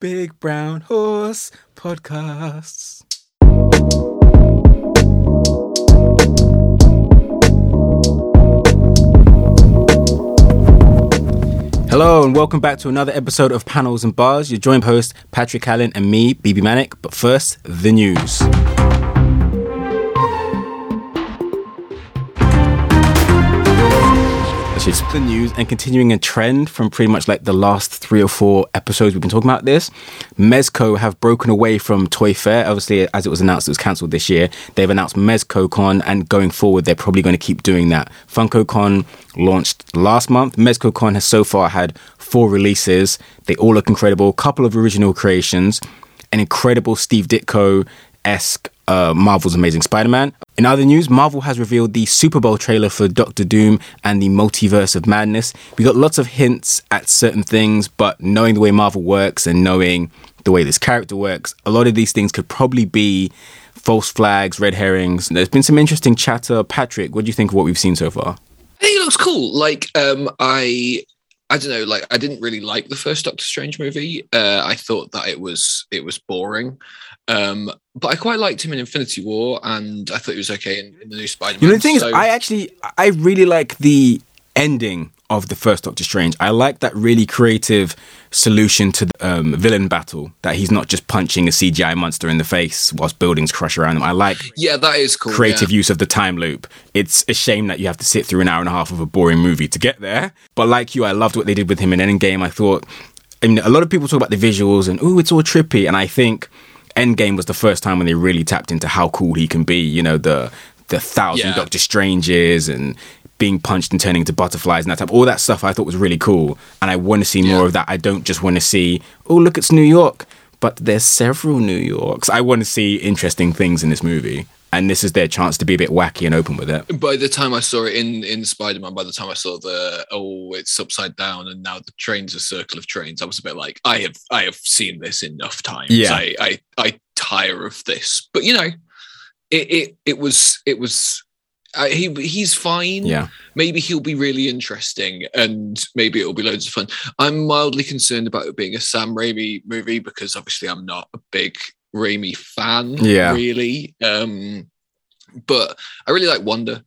Big Brown Horse Podcasts. Hello and welcome back to another episode of Panels and Bars. Your joint host Patrick Allen and me, BB Manic. But first, the news. It's the news and continuing a trend from pretty much like the last three or four episodes we've been talking about this. Mezco have broken away from Toy Fair. Obviously, as it was announced, it was cancelled this year. They've announced Mezco Con, and going forward, they're probably going to keep doing that. Funko Con launched last month. Mezco Con has so far had four releases. They all look incredible. A couple of original creations, an incredible Steve Ditko esque uh, Marvel's Amazing Spider Man. In other news, Marvel has revealed the Super Bowl trailer for Doctor Doom and the Multiverse of Madness. We got lots of hints at certain things, but knowing the way Marvel works and knowing the way this character works, a lot of these things could probably be false flags, red herrings. There's been some interesting chatter. Patrick, what do you think of what we've seen so far? I think it looks cool. Like, um, I I don't know, like I didn't really like the first Doctor Strange movie. Uh, I thought that it was it was boring. Um, but I quite liked him in Infinity War, and I thought he was okay in, in the new Spider-Man. You know, the thing so, is, I actually, I really like the ending of the first Doctor Strange. I like that really creative solution to the um, villain battle. That he's not just punching a CGI monster in the face whilst buildings crush around him. I like yeah, that is cool. creative yeah. use of the time loop. It's a shame that you have to sit through an hour and a half of a boring movie to get there. But like you, I loved what they did with him in Endgame. I thought, I mean, a lot of people talk about the visuals and oh, it's all trippy, and I think Endgame was the first time when they really tapped into how cool he can be. You know, the the thousand Yeah. Doctor Stranges and being punched and turning into butterflies and that type. All that stuff I thought was really cool, and I want to see more Yeah. of that. I don't just want to see oh, look, it's New York, but there's several New Yorks. I want to see interesting things in this movie, and this is their chance to be a bit wacky and open with it. By the time I saw it in in Spider-Man, by the time I saw the oh, it's upside down, and now the train's a circle of trains, I was a bit like, I have I have seen this enough times. Yeah. I I, I tire of this. But you know, it it it was it was. Uh, he he's fine. Yeah. maybe he'll be really interesting and maybe it'll be loads of fun. I'm mildly concerned about it being a Sam Raimi movie because obviously I'm not a big Raimi fan, Yeah. really. Um, but I really like Wanda.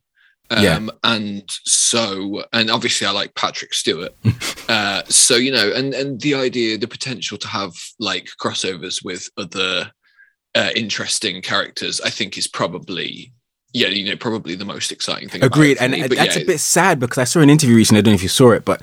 Um, Yeah. and so, and obviously I like Patrick Stewart. uh, so, you know, and, and the idea, the potential to have like crossovers with other uh, interesting characters, I think is probably, yeah, you know, probably the most exciting thing. Agreed, and me. that's yeah, a bit sad because I saw an interview recently. I don't know if you saw it, but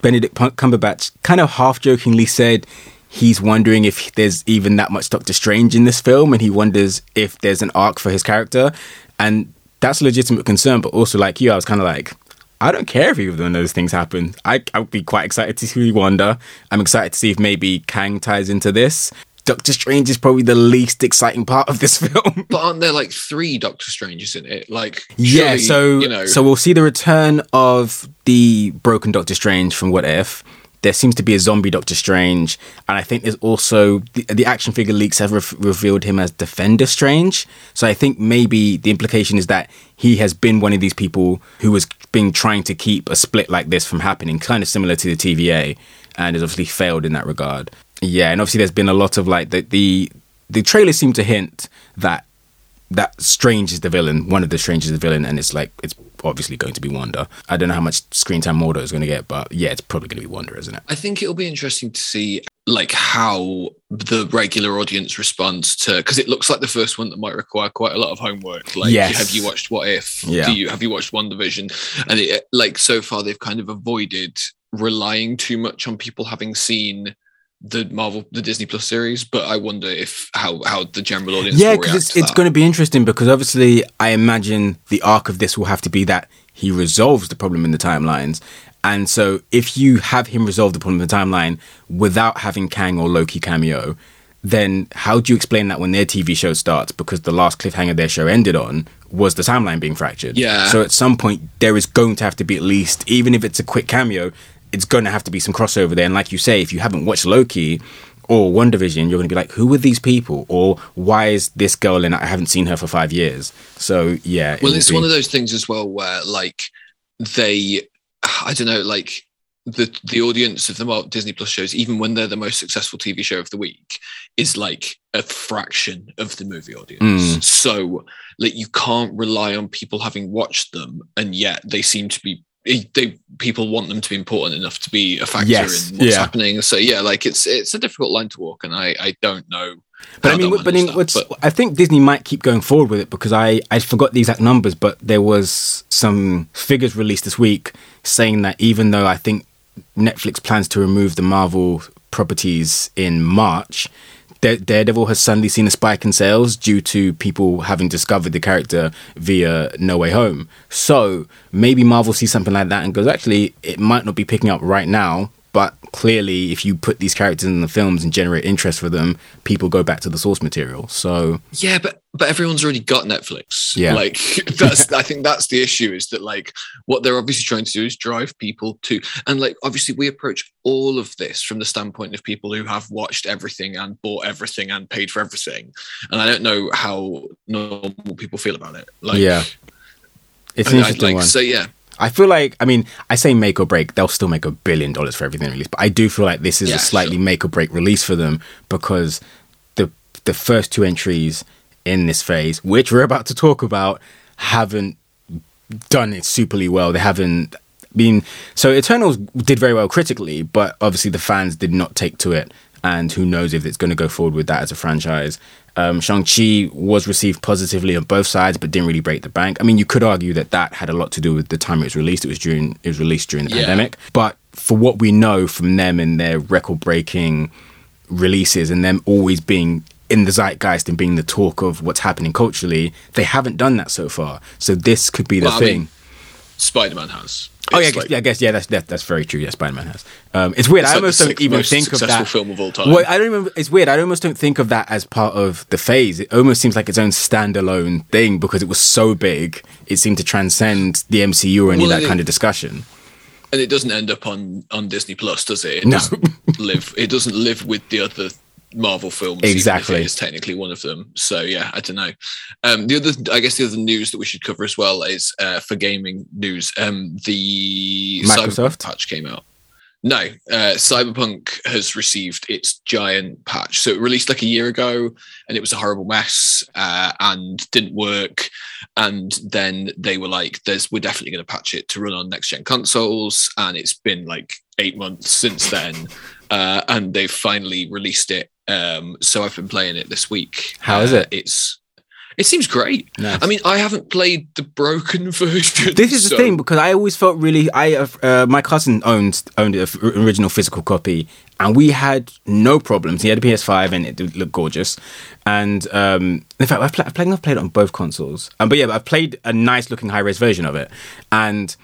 Benedict Cumberbatch kind of half jokingly said he's wondering if there's even that much Doctor Strange in this film, and he wonders if there's an arc for his character, and that's a legitimate concern. But also, like you, I was kind of like. I don't care if either of those things happen. I I would be quite excited to see Wanda. I'm excited to see if maybe Kang ties into this. Doctor Strange is probably the least exciting part of this film. But aren't there like three Doctor Stranges in it? Like, Yeah, surely, so you know, so we'll see the return of the broken Doctor Strange from What If. There seems to be a zombie Doctor Strange, and I think there's also the, the action figure leaks have re- revealed him as Defender Strange. So I think maybe the implication is that he has been one of these people who has been trying to keep a split like this from happening, kind of similar to the TVA, and has obviously failed in that regard. Yeah, and obviously there's been a lot of like the the the trailers seem to hint that that Strange is the villain. One of the Strange is the villain, and it's like it's obviously going to be Wanda. I don't know how much screen time Mordo is going to get, but yeah, it's probably going to be Wanda, isn't it? I think it'll be interesting to see like how the regular audience responds to because it looks like the first one that might require quite a lot of homework. Like, Yes. have you watched What If? Yeah. Do you have you watched WandaVision? And it, like so far, they've kind of avoided relying too much on people having seen the Marvel, the Disney Plus series. But I wonder if how how the general audience. Yeah, because it's it's going to be interesting because obviously I imagine the arc of this will have to be that he resolves the problem in the timelines. And so if you have him resolve the problem in the timeline without having Kang or Loki cameo, then how do you explain that when their TV show starts? Because the last cliffhanger their show ended on was the timeline being fractured. Yeah. So at some point there is going to have to be at least, even if it's a quick cameo, it's going to have to be some crossover there. And like you say, if you haven't watched Loki, or WandaVision, you're going to be like, who are these people? Or why is this girl in? I haven't seen her for five years. So yeah. Well, it's be- one of those things as well where like they, I don't know, like the the audience of the Disney Plus shows, even when they're the most successful TV show of the week, is like a fraction of the movie audience. Mm. So like you can't rely on people having watched them, and yet they seem to be they people want them to be important enough to be a factor Yes, in what's yeah. happening. So yeah, like it's it's a difficult line to walk, and I I don't know. But I mean, but I manage mean, that, what's, but- I think Disney might keep going forward with it because I, I forgot the exact numbers, but there was some figures released this week saying that even though I think Netflix plans to remove the Marvel properties in March, Daredevil has suddenly seen a spike in sales due to people having discovered the character via No Way Home. So maybe Marvel sees something like that and goes, actually, it might not be picking up right now, but clearly, if you put these characters in the films and generate interest for them, people go back to the source material. So Yeah, but but everyone's already got Netflix. Yeah. like that's I think that's the issue is that like what they're obviously trying to do is drive people to and like obviously we approach all of this from the standpoint of people who have watched everything and bought everything and paid for everything, and I don't know how normal people feel about it. Like, yeah, it's an I- I- interesting like one. so yeah. I feel like, I mean, I say make or break, they'll still make a billion dollars for everything released, but I do feel like this is Yeah, a slightly sure. make or break release for them because the the first two entries in this phase, which we're about to talk about, haven't done it superly well. They haven't been so Eternals did very well critically, but obviously the fans did not take to it, and who knows if it's going to go forward with that as a franchise. Um, Shang Chi was received positively on both sides, but didn't really break the bank. I mean, you could argue that that had a lot to do with the time it was released. It was during it was released during the Yeah. pandemic, but for what we know from them and their record-breaking releases and them always being in the zeitgeist and being the talk of what's happening culturally, they haven't done that so far. So this could be the Well, I thing. mean, Spider Man has. Oh yeah, I guess, like yeah, I guess yeah, that's that, that's very true. Yeah, Spider Man has. Um, it's weird. It's I like almost don't even think of successful that film of all time. Well, I don't remember. It's weird. I almost don't think of that as part of the phase. It almost seems like its own standalone thing because it was so big. It seemed to transcend the MCU or any Well, of that it- kind of discussion. and it doesn't end up on on Disney Plus, does it? It No. doesn't live. It doesn't live with the other Marvel films. Exactly. is technically one of them. So yeah, I don't know. Um, the other, I guess, the other news that we should cover as well is uh, for gaming news. Um, the Microsoft? Cyberpunk patch came out. No, uh, Cyberpunk has received its giant patch. So it released like a year ago, and it was a horrible mess uh, and didn't work. And then they were like, "There's, we're definitely going to patch it to run on next gen consoles." And it's been like eight months since then, uh, and they've finally released it. Um, so I've been playing it this week. How is Uh, it? It's it seems great. Nice. I mean, I haven't played the broken version. This is the thing because I always felt really. I uh, uh, my cousin owned owned an original physical copy, and we had no problems. He had a PS5, and it looked gorgeous. And um, in fact, I've, pla- I've played I've played it on both consoles. Um, but yeah, I've played a nice looking high res version of it. And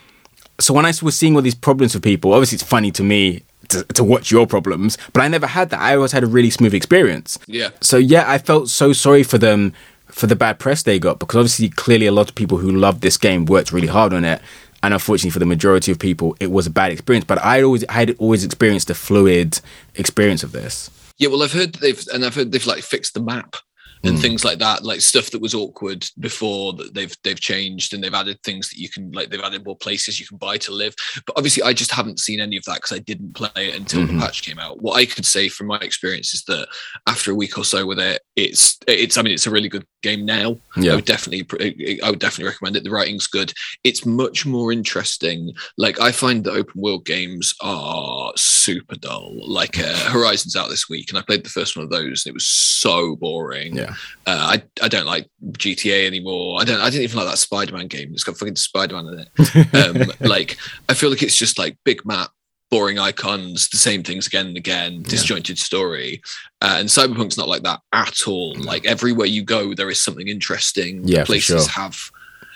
so when I was seeing all these problems with people, obviously it's funny to me. To, to watch your problems, but I never had that. I always had a really smooth experience. Yeah. So yeah, I felt so sorry for them for the bad press they got because obviously clearly a lot of people who loved this game worked really hard on it. And unfortunately for the majority of people, it was a bad experience. But I always I had always experienced a fluid experience of this. Yeah, well, I've heard that they've and I've heard they've like fixed the map and Mm. things like that, like stuff that was awkward before that they've they've changed and they've added things that you can like they've added more places you can buy to live. But obviously, I just haven't seen any of that because I didn't play it until Mhm. the patch came out. What I could say from my experience is that after a week or so with it, it's it's I mean it's a really good game now. Yeah. I would definitely I would definitely recommend it. The writing's good. It's much more interesting. Like I find that open world games are super dull. Like uh, Horizon's out this week, and I played the first one of those, and it was so boring. Yeah. Uh, I I don't like GTA anymore. I don't. I didn't even like that Spider Man game. It's got fucking Spider Man in it. Um, like I feel like it's just like big map. Boring icons, the same things again and again, disjointed story. Uh, and Cyberpunk's not like that at all. Like everywhere you go, there is something interesting. Yeah, places sure. have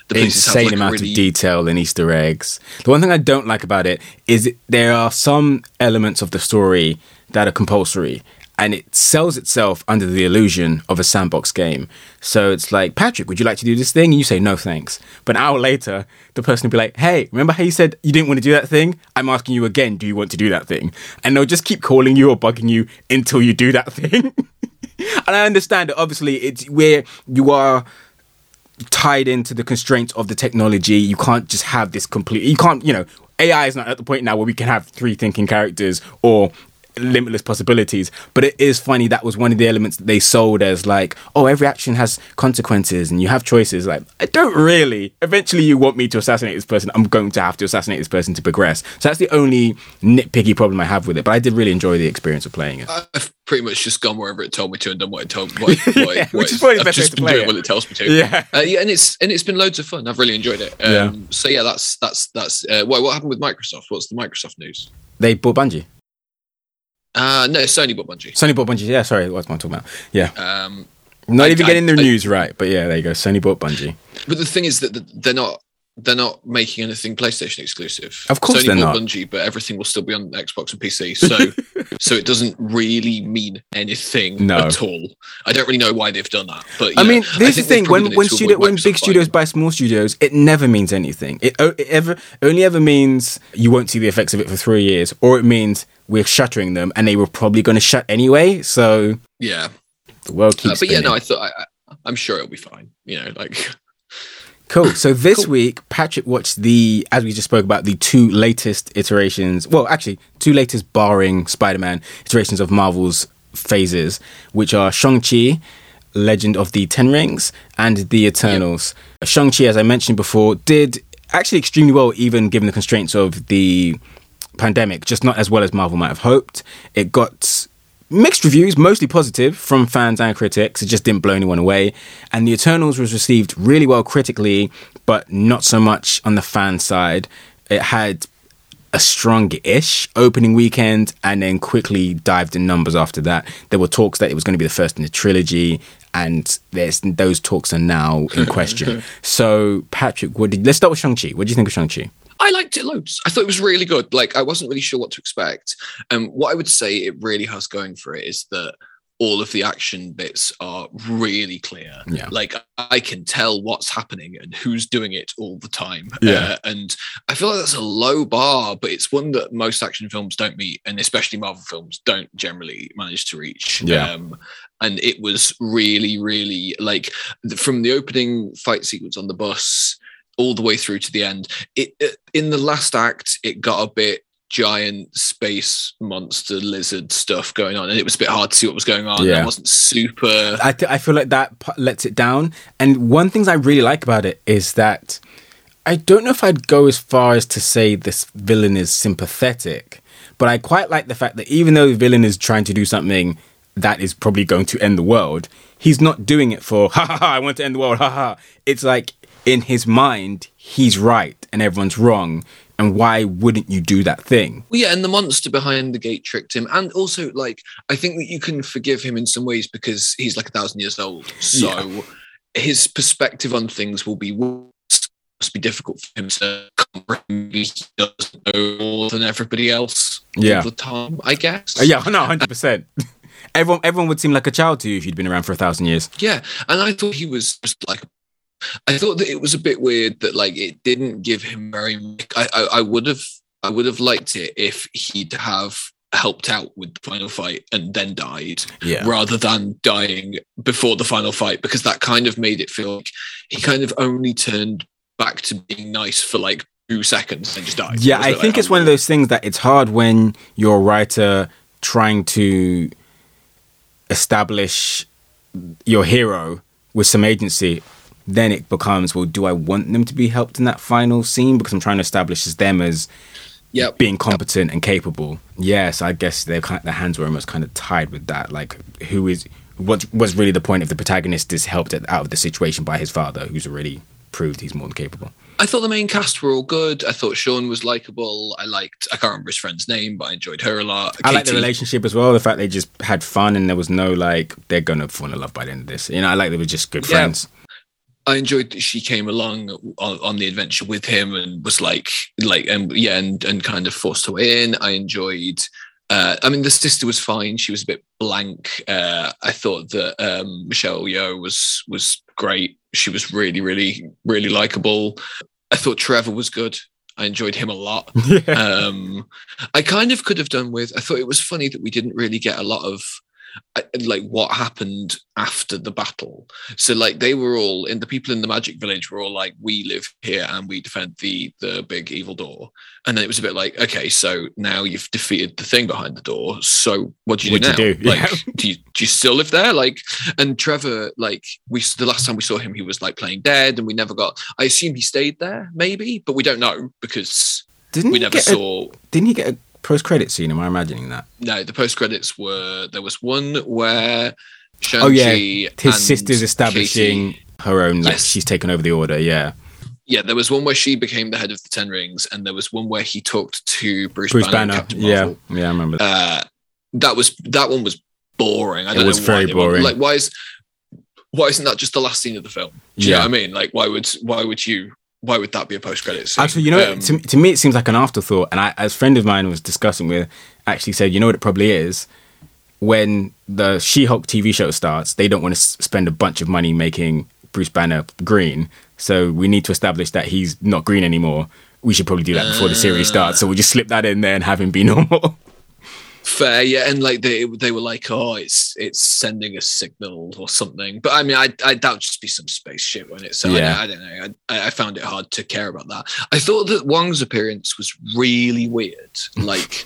the insane like amount really, of detail and Easter eggs. The one thing I don't like about it is it, there are some elements of the story that are compulsory, and it sells itself under the illusion of a sandbox game. So it's like, Patrick, would you like to do this thing? And you say no, thanks. But an hour later, the person will be like, Hey, remember how you said you didn't want to do that thing? I'm asking you again, do you want to do that thing? And they'll just keep calling you or bugging you until you do that thing. and I understand that obviously it's where you are tied into the constraints of the technology. You can't just have this complete. You can't, you know, AI is not at the point now where we can have three thinking characters or limitless possibilities. But it is funny that was one of the elements that they sold as like, oh, every action has consequences and you have choices. Like, I don't really. Eventually, you want me to assassinate this person. I'm going to have to assassinate this person to progress. So that's the only nitpicky problem I have with it. But I did really enjoy the experience of playing it. I've pretty much just gone wherever it told me to and done what it told what, what, Yeah, what which is probably the best way just been doing it. what it tells me to. Yeah. Uh, yeah, and it's and it's been loads of fun. I've really enjoyed it. Um, Yeah. So yeah, that's that's that's uh, what what happened with Microsoft. What's the Microsoft news? They bought Bungie. Uh, no, Sony bought Bungie. Sony bought Bungie. Yeah, sorry, what am I talking about? Yeah. Um, Not I- even getting their I- news right. But yeah, there you go. Sony bought Bungie. but the thing is that they're not they're not making anything PlayStation exclusive. Of course Sony they're not. Bungie, but everything will still be on Xbox and PC. So so it doesn't really mean anything No. at all. I don't really know why they've done that. But I know, mean, this is the thing. When when studio, when big studios buy small studios, it never means anything. It, o- it ever only ever means you won't see the effects of it for three years, or it means we're shuttering them, and they were probably going to shut anyway. So. Yeah, the world Uh, keeps. but yeah, no, I thought I, I, I'm sure it'll be fine. You know, like Cool. So this Cool. week, Patrick watched the, as we just spoke about, the two latest iterations. Well, actually, two latest barring Spider-Man iterations of Marvel's phases, which are Shang-Chi, Legend of the Ten Rings, and The Eternals. Shang-Chi, as I mentioned before, did actually extremely well, even given the constraints of the pandemic, just not as well as Marvel might have hoped. It got mixed reviews, mostly positive from fans and critics. It just didn't blow anyone away. And The Eternals was received really well critically, but not so much on the fan side. It had a strong-ish opening weekend and then quickly dived in numbers after that. There were talks that it was going to be the first in the trilogy and there's those talks are now in question. so, Patrick, what did, let's start with Shang-Chi. What do you think of Shang-Chi? I liked it loads. I thought it was really good. Like I wasn't really sure what to expect. Um, what I would say it really has going for it is that all of the action bits are really clear. Yeah. Like I can tell what's happening and who's doing it all the time. Yeah. Uh, and I feel like that's a low bar, but it's one that most action films don't meet, and especially Marvel films don't generally manage to reach. Yeah. Um, and it was really, really like from the opening fight sequence on the bus all the way through to the end. It, it in the last act, it got a bit giant space monster lizard stuff going on, and it was a bit hard to see what was going on. Yeah. It wasn't super. I, th- I feel like that p- lets it down. And one things I really like about it is that I don't know if I'd go as far as to say this villain is sympathetic, but I quite like the fact that even though the villain is trying to do something that is probably going to end the world, he's not doing it for ha ha ha. I want to end the world. Ha ha. It's like in his mind, he's right and everyone's wrong. And why wouldn't you do that thing? Well, yeah, and the monster behind the gate tricked him, and also like I think that you can forgive him in some ways because he's like a thousand years old. So his perspective on things will be must be difficult for him to comprehend. He doesn't know more than everybody else Yeah. all the time. I guess. Uh, yeah, no, hundred percent. Everyone, everyone would seem like a child to you if you'd been around for a thousand years. Yeah, and I thought he was just like, I thought that it was a bit weird that like it didn't give him very. I I, I would have I would have liked it if he'd have helped out with the final fight and then died Yeah, rather than dying before the final fight because that kind of made it feel like he kind of only turned back to being nice for like two seconds and just died. Yeah, It was a I think like, it's one of those things that it's hard when you're a writer trying to establish your hero with some agency. Then it becomes, well, do I want them to be helped in that final scene because I'm trying to establish as them as Yep. being competent and capable? Yes, I guess their kind their hands were almost kind of tied with that. Like, who is what was really the point if the protagonist is helped out of the situation by his father, who's already proved he's more than capable? I thought the main cast were all good. I thought Sean was likable. I liked. I can't remember his friend's name, but I enjoyed her a lot. I like the relationship as well. The fact they just had fun and there was no like they're gonna fall in love by the end of this. You know, I like they were just good Yeah. friends. I enjoyed that she came along on, on the adventure with him and was like, like, and yeah, and and kind of forced her way in. I enjoyed. Uh, I mean, the sister was fine. She was a bit blank. Uh, I thought that um, Michelle Yeoh was was great. She was really, really, really likable. I thought Trevor was good. I enjoyed him a lot. Yeah. um i kind of could have done with i thought it was funny that we didn't really get a lot of Uh, like what happened after the battle. So like they were all in the people in the magic village were all like, we live here and we defend the the big evil door. And then it was a bit like, okay, so now you've defeated the thing behind the door. So what do you do What'd now? you do? Like, Yeah. do you do you still live there? Like, and Trevor, like we the last time we saw him, he was like playing dead, and we never got. I assume he stayed there, maybe, but we don't know because Didn't we never get a, saw. Didn't he get a post credit scene? Am I imagining that? No, the post credits were there was one where Oh, yeah. His sister's establishing Katie- her own. Like Yes. she's taken over the order. Yeah, yeah, there was one where she became the head of the Ten Rings, and there was one where he talked to Bruce, Bruce Banner, Banner. Yeah, yeah, I remember. That. Uh, that was that one was boring. I It don't was know very why boring. Like, why is why isn't that just the last scene of the film? Do you Yeah. know what I mean? Like, why would why would you why would that be a post credit scene? Actually, you know, Um, to, to me, it seems like an afterthought. And I, as a friend of mine was discussing with, actually said, you know what it probably is? When the She Hulk TV show starts, they don't want to s- spend a bunch of money making Bruce Banner green. So we need to establish that he's not green anymore. We should probably do that before the series starts. So we'll just slip that in there and have him be normal. Fair, yeah, and like they they were like, oh, it's it's sending a signal or something. But I mean, I I doubt just be some space shit on it. So Yeah. I, I don't know. I, I found it hard to care about that. I thought that Wong's appearance was really weird. Like,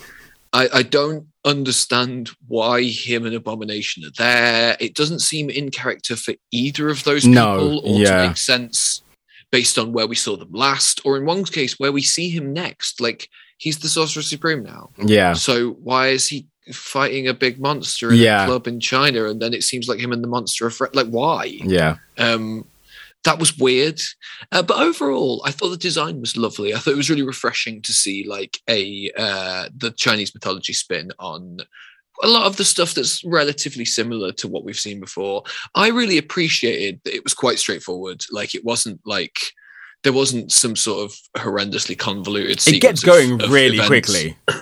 I I don't understand why him and Abomination are there. It doesn't seem in character for either of those No, people, or yeah. to make sense based on where we saw them last, or in Wong's case, where we see him next. Like. He's the Sorcerer Supreme now. yeah. So why is he fighting a big monster in Yeah. a club in China? And then it seems like him and the monster are fri like why? Yeah. Um, that was weird. Uh, but overall, I thought the design was lovely. I thought it was really refreshing to see like a uh, the Chinese mythology spin on a lot of the stuff that's relatively similar to what we've seen before. I really appreciated that it was quite straightforward. Like it wasn't like there wasn't some sort of horrendously convoluted. It gets sequence of- going of really events quickly.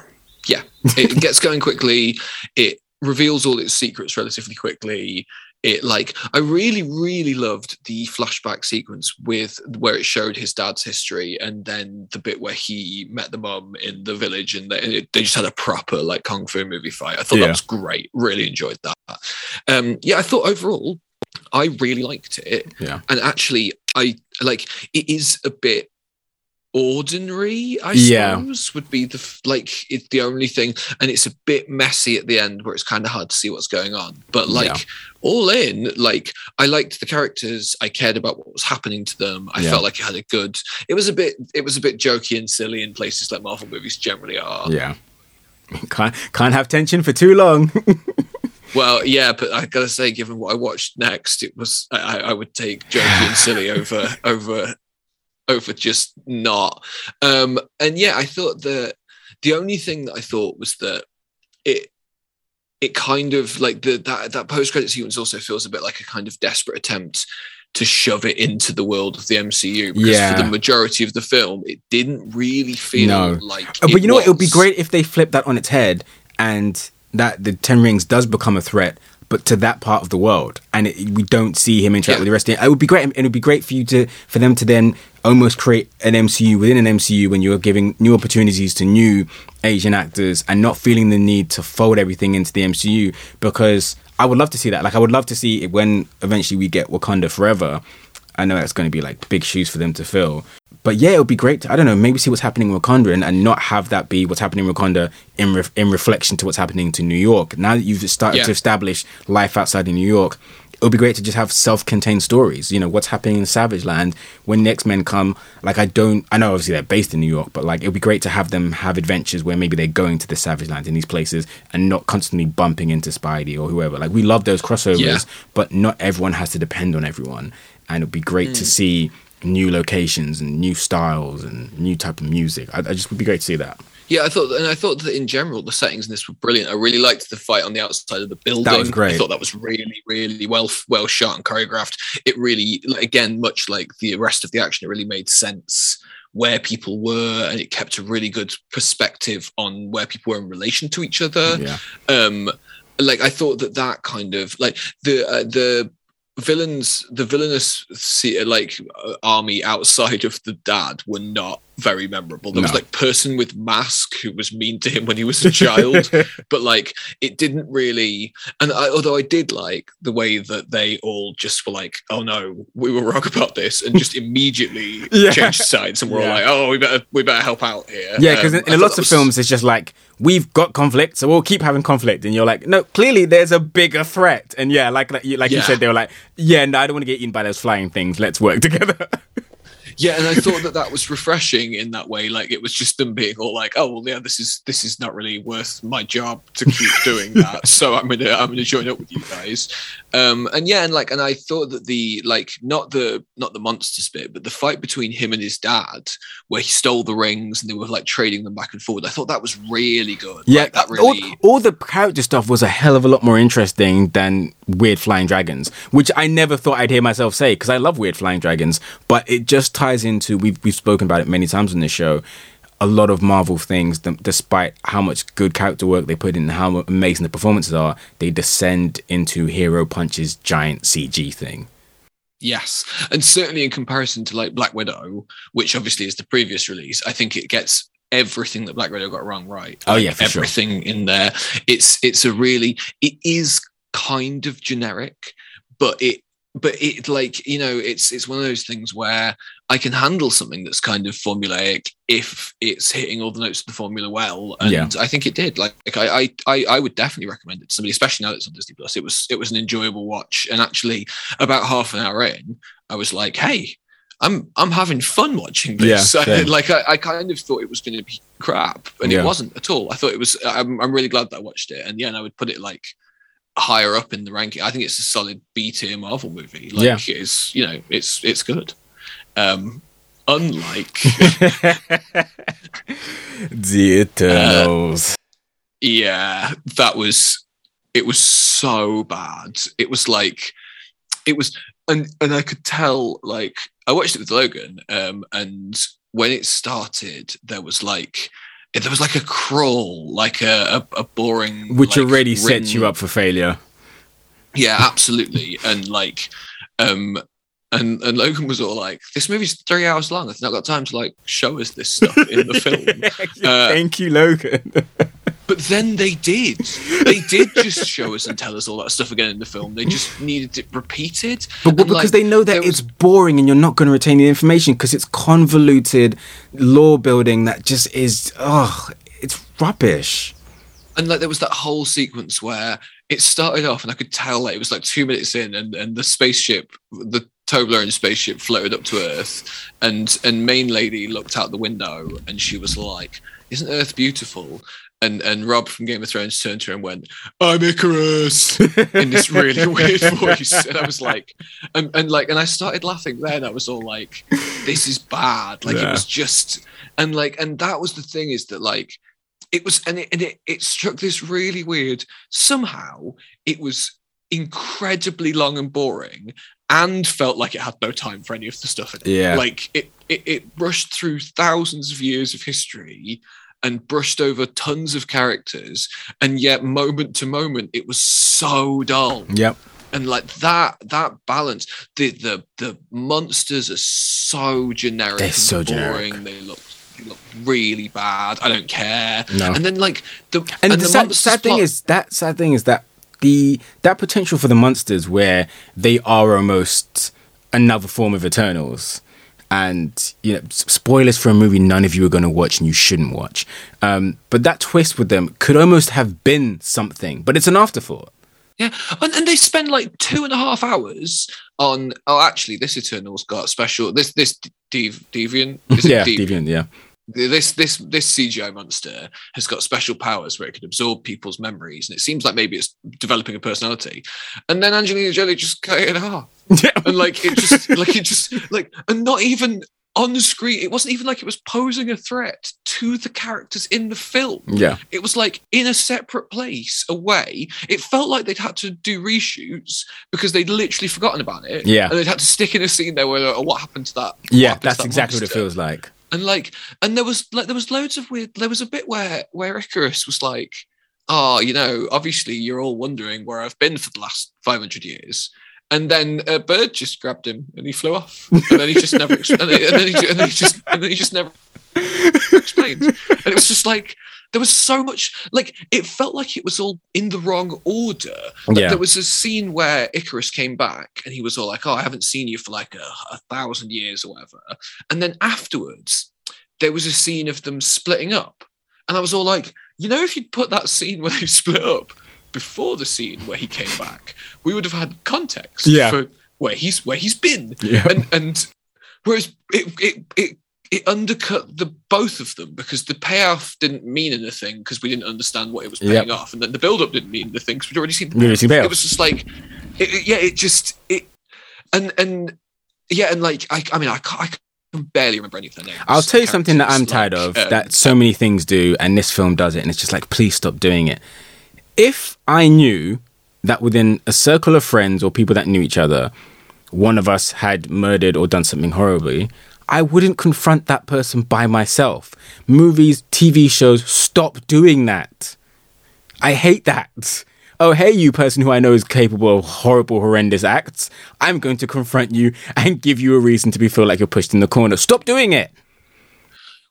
Yeah, it gets going quickly it reveals all its secrets relatively quickly it like i really really loved the flashback sequence with where it showed his dad's history and then the bit where he met the mum in the village and they, they just had a proper like kung fu movie fight i thought Yeah. that was great really enjoyed that um yeah i thought overall i really liked it Yeah. and actually i like it is a bit ordinary i Yeah. suppose would be the like it's the only thing and it's a bit messy at the end where it's kind of hard to see what's going on but like Yeah. all in like i liked the characters i cared about what was happening to them i Yeah. felt like it had a good it was a bit it was a bit jokey and silly in places like marvel movies generally are Yeah. Can't, can't have tension for too long. well yeah but i gotta say given what i watched next it was i, I- would take jokey and silly over over over just not um and yeah i thought that the only thing that i thought was that it it kind of like the that that post credit sequence also feels a bit like a kind of desperate attempt to shove it into the world of the MCU because Yeah. for the majority of the film it didn't really feel No. like Uh, but you know what? It would be great if they flipped that on its head and that the Ten Rings does become a threat, but to that part of the world, and it, we don't see him interact Yeah. with the rest of it. It would be great. and It would be great for you to for them to then almost create an MCU within an MCU when you're giving new opportunities to new Asian actors and not feeling the need to fold everything into the MCU because I would love to see that. Like I would love to see it when eventually we get Wakanda Forever. I know that's going to be like big shoes for them to fill. But yeah, it would be great to, I don't know, maybe see what's happening in Wakanda and, and not have that be what's happening in Wakanda in, ref, in reflection to what's happening to New York. Now that you've started Yeah. to establish life outside of New York, it would be great to just have self-contained stories. You know, what's happening in Savage Land when the X-Men come. Like, I don't, I know obviously they're based in New York, but like, it would be great to have them have adventures where maybe they're going to the Savage Land in these places and not constantly bumping into Spidey or whoever. Like, we love those crossovers, Yeah. but not everyone has to depend on everyone. And it would be great Hmm. to see new locations and new styles and new type of music. I, I just would be great to see that. Yeah, I thought, and I thought that in general the settings in this were brilliant. I really liked the fight on the outside of the building. That was great. I thought that was really, really well, well shot and choreographed. It really, again, much like the rest of the action, it really made sense where people were, and it kept a really good perspective on where people were in relation to each other. Yeah. Um, like I thought that that kind of like the uh, the villains, the villainous like uh, army outside of the dad were not very memorable. There was like person with mask who was mean to him when he was a child, but like it didn't really. And I, although I did like the way that they all just were like, "Oh no, we were wrong about this," and just immediately Yeah. changed sides and were all Yeah. like, "Oh, we better we better help out here." Yeah, because Um, in, in lots of was- films, it's just like we've got conflict, so we'll keep having conflict, and you're like, no, clearly there's a bigger threat, and yeah, like like you, like you said, they were like, yeah, no, I don't want to get eaten by those flying things. Let's work together. Yeah, and I thought that that was refreshing in that way. Like it was just them being all like, "Oh, well, yeah, this is this is not really worth my job to keep doing that." So I'm gonna I'm gonna join up with you guys. Um, and yeah, and like, and I thought that the like not the not the monsters bit, but the fight between him and his dad, where he stole the rings and they were like trading them back and forward. I thought that was really good. yeah, like, that all, really. all the character stuff was a hell of a lot more interesting than weird flying dragons, which I never thought I'd hear myself say because I love weird flying dragons, but it just ties into we've we've spoken about it many times on this show. A lot of Marvel things, d- despite how much good character work they put in, and how amazing the performances are, they descend into Hero Punch's giant CG thing. Yes, and certainly in comparison to like Black Widow, which obviously is the previous release, I think it gets everything that Black Widow got wrong right. Oh, yeah, for sure. everything in there. It's it's a really it is kind of generic, but it but it like you know it's it's one of those things where I can handle something that's kind of formulaic if it's hitting all the notes of the formula well, and Yeah. I think it did. Like, like I, I I would definitely recommend it to somebody, especially now that it's on Disney Plus. It was it was an enjoyable watch, and actually about half an hour in, I was like, hey. I'm I'm having fun watching this. Yeah, like I, I kind of thought it was going to be crap, and Yeah. it wasn't at all. I thought it was. I'm I'm really glad that I watched it, and yeah, and I would put it like higher up in the ranking. I think it's a solid B tier Marvel movie. Like Yeah. it's you know it's it's good. Um, unlike The Eternals. yeah, that was it was so bad. It was like it was and and I could tell like I watched it with Logan um and when it started there was like there was like a crawl like a a, a boring which like, already sets you up for failure. Yeah, absolutely. and like, um, and and Logan was all like, "This movie's three hours long. I've not got time to like show us this stuff in the film." Uh, Thank you, Logan. But then they did. They did just show us and tell us all that stuff again in the film. They just needed it repeated. But, but because like, they know that it's was- boring and you're not going to retain the information because it's convoluted lore building that just is, oh, it's rubbish. and like there was that whole sequence where it started off and I could tell like it was like two minutes in and, and the spaceship the Toblerone spaceship floated up to Earth and and main lady looked out the window and she was like isn't Earth beautiful? And and Rob from Game of Thrones turned to her and went I'm Ikaris in this really weird voice. And I was like and, and like and I started laughing then. I was all like this is bad. Like it was just and like and that was the thing is that like it was and it, and it, it struck this really weird. Somehow it was incredibly long and boring and felt like it had no time for any of the stuff in it Yeah. like it, it it rushed through thousands of years of history and brushed over tons of characters and yet moment to moment it was so dull Yep. and like that that balance the the the monsters are so generic They're so boring generic. they look look really bad i don't care No. and then like the And, the, sad, monsters sad thing plot- is that sad thing is that the that potential for the monsters where they are almost another form of Eternals. And you know, spoilers for a movie none of you are going to watch and you shouldn't watch. Um, but that twist with them could almost have been something, but it's an afterthought. Yeah, and, and they spend like two and a half hours on. Oh, actually, this Eternal's got special. This this Dev, Deviant, is it yeah, Dev- Deviant, yeah. This this this CGI monster has got special powers where it can absorb people's memories, and it seems like maybe it's developing a personality. And then Angelina Jolie just cut it off, half, and like it just like it just like and not even on the screen. It wasn't even like it was posing a threat to the characters in the film. yeah. It was like in a separate place away. It felt like they'd had to do reshoots because they'd literally forgotten about it. Yeah. And they'd had to stick in a scene there where, oh, what happened to that? Yeah, to that's that exactly what it feels like. And like, and there was like, there was loads of weird, there was a bit where, where Ikaris was like, oh, you know, obviously you're all wondering where I've been for the last 500 years. And then a bird just grabbed him and he flew off. And then he just never, and then, and then he, and then he just, and then he just never explained. and it was just like there was so much like it felt like it was all in the wrong order. Like, Yeah. There was a scene where Ikaris came back and he was all like, "Oh, I haven't seen you for like a, a thousand years or whatever." And then afterwards, there was a scene of them splitting up, and I was all like, "You know, if you'd put that scene where they split up before the scene where he came back, we would have had context Yeah. for where he's where he's been." Yeah. and and whereas it it it it undercut the both of them because the payoff didn't mean anything because we didn't understand what it was paying Yep. off, and then the build up didn't mean anything because we'd already seen the We'd already It was just like, it, it- yeah, it just it and and yeah, and like I I mean I can't. I can barely remember any of their names. I'll tell you something that I'm tired like, of um, that so many things do, and this film does it, and it's just like, please stop doing it. If I knew that within a circle of friends or people that knew each other, one of us had murdered or done something horribly, I wouldn't confront that person by myself. Movies, TV shows, stop doing that. I hate that. Oh, hey, you person who I know is capable of horrible, horrendous acts. I'm going to confront you and give you a reason to be feel like you're pushed in the corner. Stop doing it.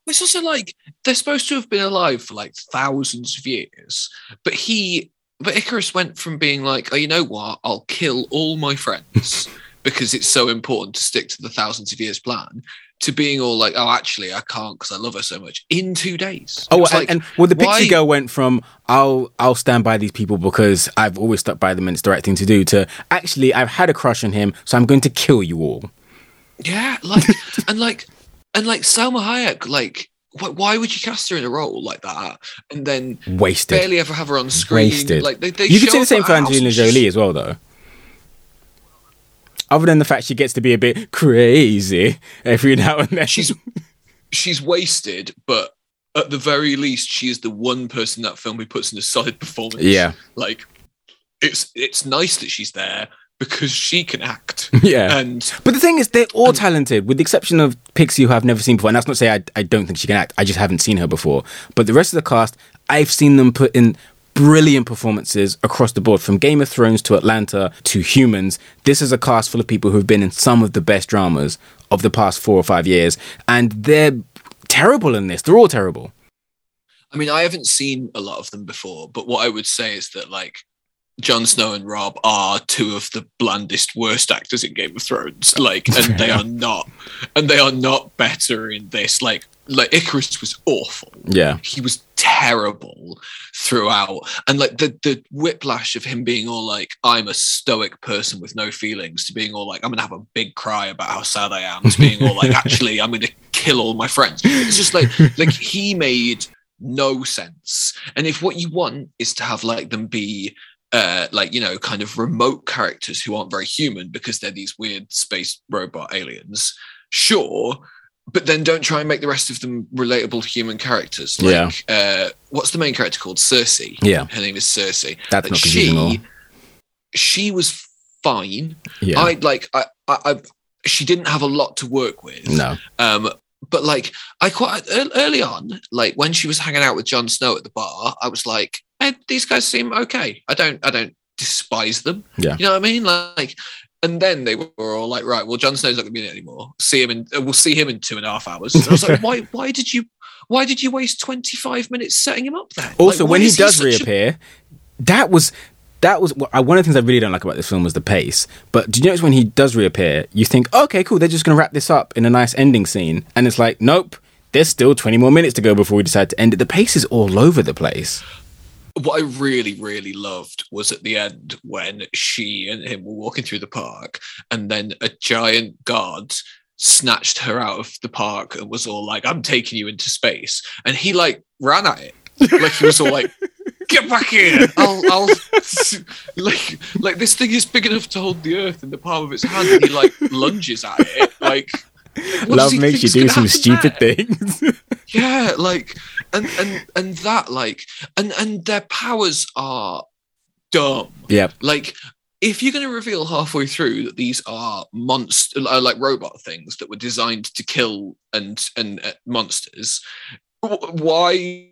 It's also like they're supposed to have been alive for like thousands of years, but he, but Ikaris went from being like, oh, you know what, I'll kill all my friends because it's so important to stick to the thousands of years plan, to being all like, oh, actually, I can't because I love her so much in two days. Oh, and, like, and well, the why- pixie girl went from "I'll I'll stand by these people because I've always stuck by them and it's the right thing to do" to actually I've had a crush on him, so I'm going to kill you all. Yeah, like and like and like Salma Hayek, like wh- why would you cast her in a role like that and then Wasted. barely ever have her on screen? Wasted. Like they, they you could say the same for Angelina Jolie as well, though. Other than the fact she gets to be a bit crazy every now and then. She's she's wasted, but at the very least, she is the one person that film who puts in a solid performance. yeah, like it's it's nice that she's there because she can act. yeah. And But the thing is, they're all talented, with the exception of Pixie, who I've never seen before. And that's not to say I, I don't think she can act. I just haven't seen her before. But the rest of the cast, I've seen them put in brilliant performances across the board, from Game of Thrones to Atlanta to Humans. This is a cast full of people who've been in some of the best dramas of the past four or five years, and they're terrible in this. They're all terrible. I mean, I haven't seen a lot of them before, but what I would say is that like Jon Snow and Rob are two of the blandest, worst actors in Game of Thrones. Like, and they are not, and they are not better in this. Like, like Ikaris was awful. Yeah. He was terrible throughout, and like the the whiplash of him being all like, "I'm a stoic person with no feelings," to being all like, "I'm gonna have a big cry about how sad I am," to being all like, "Actually, I'm gonna kill all my friends." It's just like like he made no sense. And if what you want is to have like them be uh like you know kind of remote characters who aren't very human because they're these weird space robot aliens, sure. But then don't try and make the rest of them relatable human characters. Like uh what's the main character called? Sersi. Yeah. Her name is Sersi. That's Like, not she she was fine. Yeah. I like I, I I she didn't have a lot to work with. no. Um, but like I quite early on, like when she was hanging out with Jon Snow at the bar, I was like, eh, these guys seem okay. I don't, I don't despise them. Yeah. you know what I mean? Like, and then they were all like, right, well, Jon Snow's not going to be in it anymore. See him in, uh, we'll see him in two and a half hours. And I was like, why, why did you, why did you waste twenty five minutes setting him up there? Also, Like, when he does a- reappear, that was that was one of the things I really don't like about this film was the pace. But do you notice when he does reappear, you think, okay, cool, they're just going to wrap this up in a nice ending scene, and it's like, nope, there's still 20 more minutes to go before we decide to end it. The pace is all over the place. What I really, really loved was at the end when she and him were walking through the park, and then a giant guard snatched her out of the park and was all like, "I'm taking you into space," and he like ran at it, like he was all like. Get back here! I'll, I'll, like, like this thing is big enough to hold the earth in the palm of its hand, and he like lunges at it. Like, Love makes you do some stupid there? things. yeah like and and and that like and and their powers are dumb Yeah. like if you're going to reveal halfway through that these are monster uh, like robot things that were designed to kill and and uh, monsters why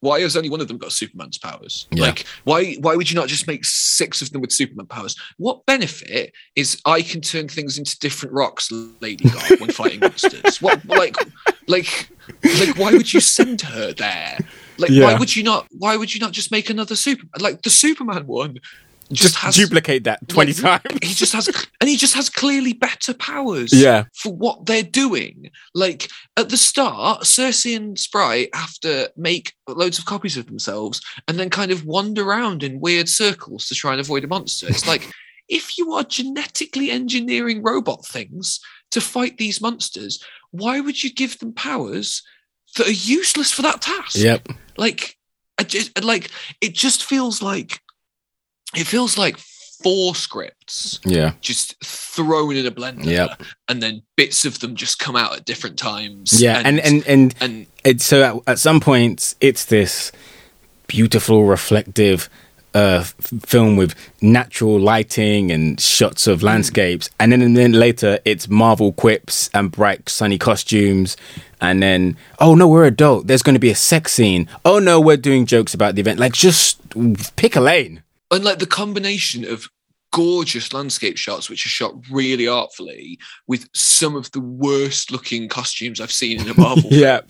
why has only one of them got Superman's powers? Yeah. Like why why would you not just make six of them with Superman powers? What benefit is I can turn things into different rocks, Lady God, when fighting monsters? What like like like why would you send her there? Like Yeah. why would you not why would you not just make another super like the Superman one just, Just has duplicate that 20 like, times. He just has and he just has clearly better powers Yeah. for what they're doing. Like at the start, Sersi and Sprite have to make loads of copies of themselves and then kind of wander around in weird circles to try and avoid a monster. It's like if you are genetically engineering robot things to fight these monsters, why would you give them powers that are useless for that task? Yep. like I just like it just feels like it feels like four scripts Yeah. just thrown in a blender Yep. and then bits of them just come out at different times. Yeah. And, and, and, and it's so at, at some points it's this beautiful reflective uh f- film with natural lighting and shots of landscapes. And then and then later it's marvel quips and bright sunny costumes. And then oh no we're adult. There's going to be a sex scene. Oh no we're doing jokes about the event. Like just pick a lane and like the combination of gorgeous landscape shots which are shot really artfully with some of the worst looking costumes i've seen in a marvel yeah.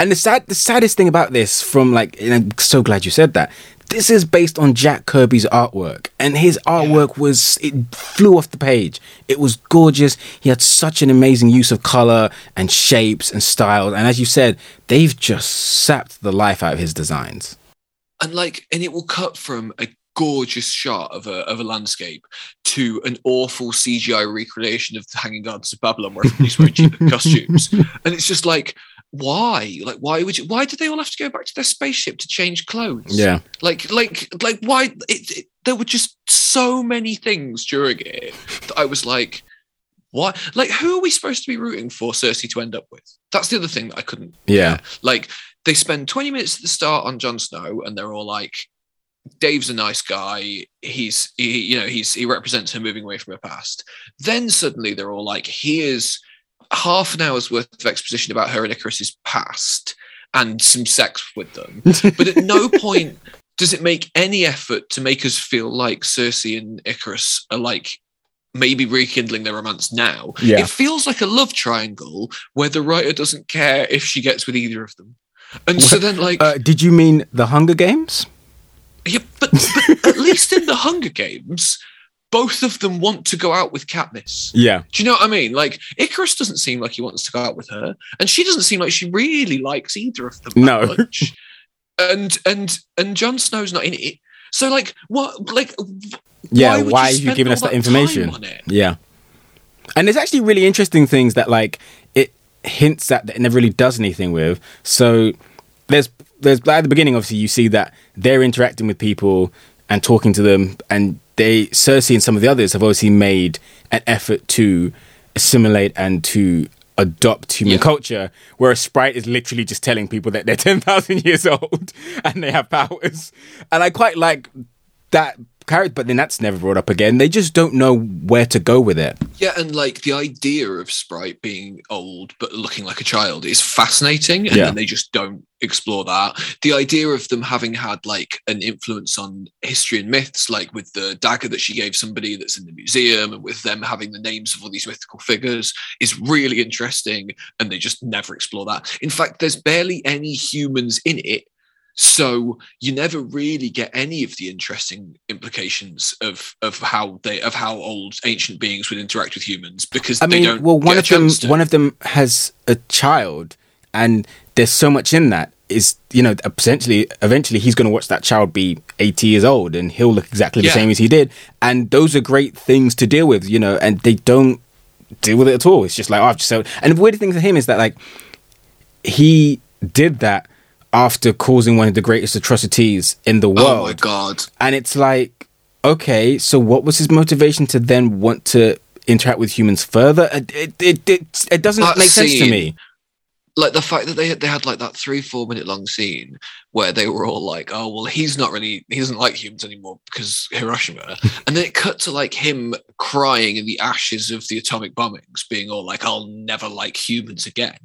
and the sad the saddest thing about this from like and i'm so glad you said that this is based on jack kirby's artwork and his artwork was it flew off the page. It was gorgeous. He had such an amazing use of color and shapes and styles and as you said they've just sapped the life out of his designs. And like and it will cut from a gorgeous shot of a of a landscape to an awful CGI recreation of the Hanging Gardens of Babylon where everybody's wearing cheap costumes, and it's just like why? Like why would you why did they all have to go back to their spaceship to change clothes? Yeah. Like like like why it, it, there were just so many things during it that I was like what? Like who are we supposed to be rooting for Sersi to end up with? That's the other thing that I couldn't yeah. Like they spend 20 minutes at the start on Jon Snow and they're all like Dave's a nice guy. He's he, you know he's he represents her moving away from her past. Then suddenly they're all like here's half an hour's worth of exposition about her and Ikaris's past and some sex with them. But at no point does it make any effort to make us feel like Sersi and Ikaris are like maybe rekindling their romance now. Yeah. it feels like a love triangle where the writer doesn't care if she gets with either of them. And so then like uh, did you mean the hunger games yeah, but, but at least in the Hunger Games, both of them want to go out with Katniss. yeah Do you know what I mean? Like Ikaris doesn't seem like he wants to go out with her, and she doesn't seem like she really likes either of them. that No. much. and and and Jon Snow's not in it. So like what? Like yeah why, are you spend giving all us that information? Yeah. And there's actually really interesting things that like it hints at that it never really does anything with. So there's there's at the beginning obviously you see that they're interacting with people and talking to them and they Sersi and some of the others have obviously made an effort to assimilate and to adopt human Yeah. culture whereas Sprite is literally just telling people that they're 10,000 years old and they have powers. And I quite like that character but then that's never brought up again. They just don't know where to go with it. Yeah, and like the idea of Sprite being old but looking like a child is fascinating, and Yeah. then they just don't explore that. The idea of them having had like an influence on history and myths, like with the dagger that she gave somebody that's in the museum, and with them having the names of all these mythical figures, is really interesting, and they just never explore that. In fact, there's barely any humans in it. So you never really get any of the interesting implications of of how they of how old ancient beings would interact with humans because I they mean, don't. well, one of them, to. one of them has a child, and there's so much in that. Is you know, essentially, eventually, he's going to watch that child be 80 years old, and he'll look exactly the Yeah. same as he did. And those are great things to deal with, you know. And they don't deal with it at all. It's just like, oh, I've just so. And the weird thing for him is that like he did that after causing one of the greatest atrocities in the world oh my god! and it's like okay so what was his motivation to then want to interact with humans further? It it it, it, doesn't That make sense to me like the fact that they had, they had like that three four minute long scene where they were all like oh well he's not really he doesn't like humans anymore because hiroshima. And then it cut to like him crying in the ashes of the atomic bombings being all like i'll never like humans again.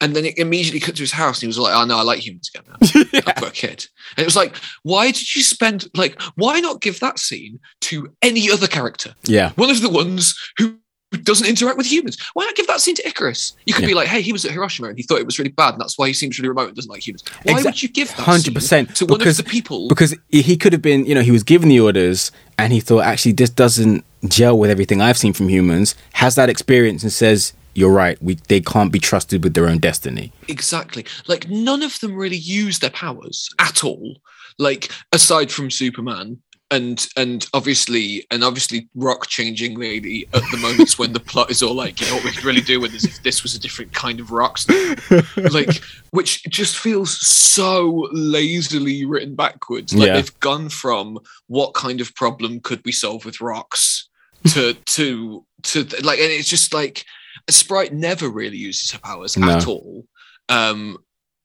And then it immediately cut to his house and he was like oh no i like humans again now. Yeah. i've got a kid. And it was like why did you spend like why not give that scene to any other character? Yeah. one of the ones who doesn't interact with humans. Why not give that scene to Ikaris? You could Yeah. be like, hey, he was at Hiroshima and he thought it was really bad, and that's why he seems really remote and doesn't like humans. Why Exa- would you give that 100%, scene to one because- of the people? Because he could have been, you know, he was given the orders and he thought, actually, this doesn't gel with everything I've seen from humans, has that experience and says, you're right, we, they can't be trusted with their own destiny. exactly. Like none of them really use their powers at all. Like aside from Superman. And and obviously and obviously rock changing lady at the moments when the plot is all like, you know what we could really do with this if this was a different kind of rock star. like which just feels so lazily written backwards. Like Yeah. they've gone from what kind of problem could we solve with rocks to to to like, and it's just like Sprite never really uses her powers No. at all. Um,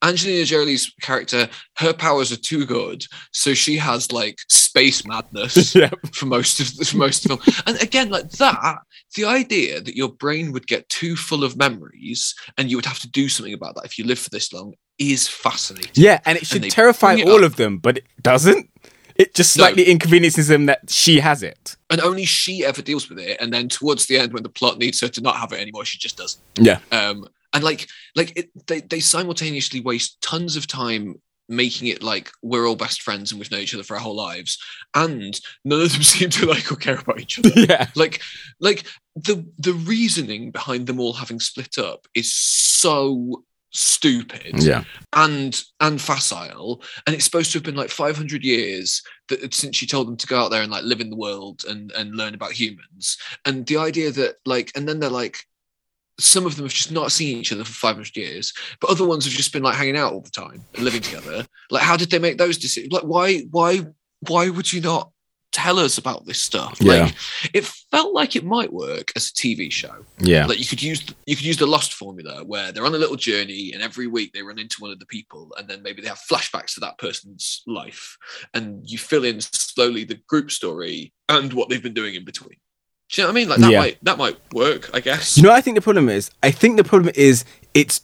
Angelina Jolie's character, her powers are too good, so she has like space madness yeah. for most of for most of the film. And again, like that, the idea that your brain would get too full of memories and you would have to do something about that if you live for this long is fascinating. Yeah, and it should they terrify it all up. of them, but it doesn't. It just No. slightly inconveniences them that she has it. And only she ever deals with it. And then towards the end, when the plot needs her to not have it anymore, she just doesn't. Yeah. Um, and like, like it, they they simultaneously waste tons of time making it like we're all best friends and we've known each other for our whole lives, and none of them seem to like or care about each other. Yeah. like like the the reasoning behind them all having split up is so stupid Yeah. and and facile and it's supposed to have been like 500 years that since she told them to go out there and like live in the world and and learn about humans and the idea that like and then they're like some of them have just not seen each other for 500 years but other ones have just been like hanging out all the time and living together like how did they make those decisions like why why why would you not tell us about this stuff Yeah. like it felt like it might work as a tv show Yeah. like you could use you could use the lost formula where they're on a little journey and every week they run into one of the people and then maybe they have flashbacks to that person's life and you fill in slowly the group story and what they've been doing in between do you know what i mean like that Yeah. might that might work i guess You know I think the problem is? I think the problem is it's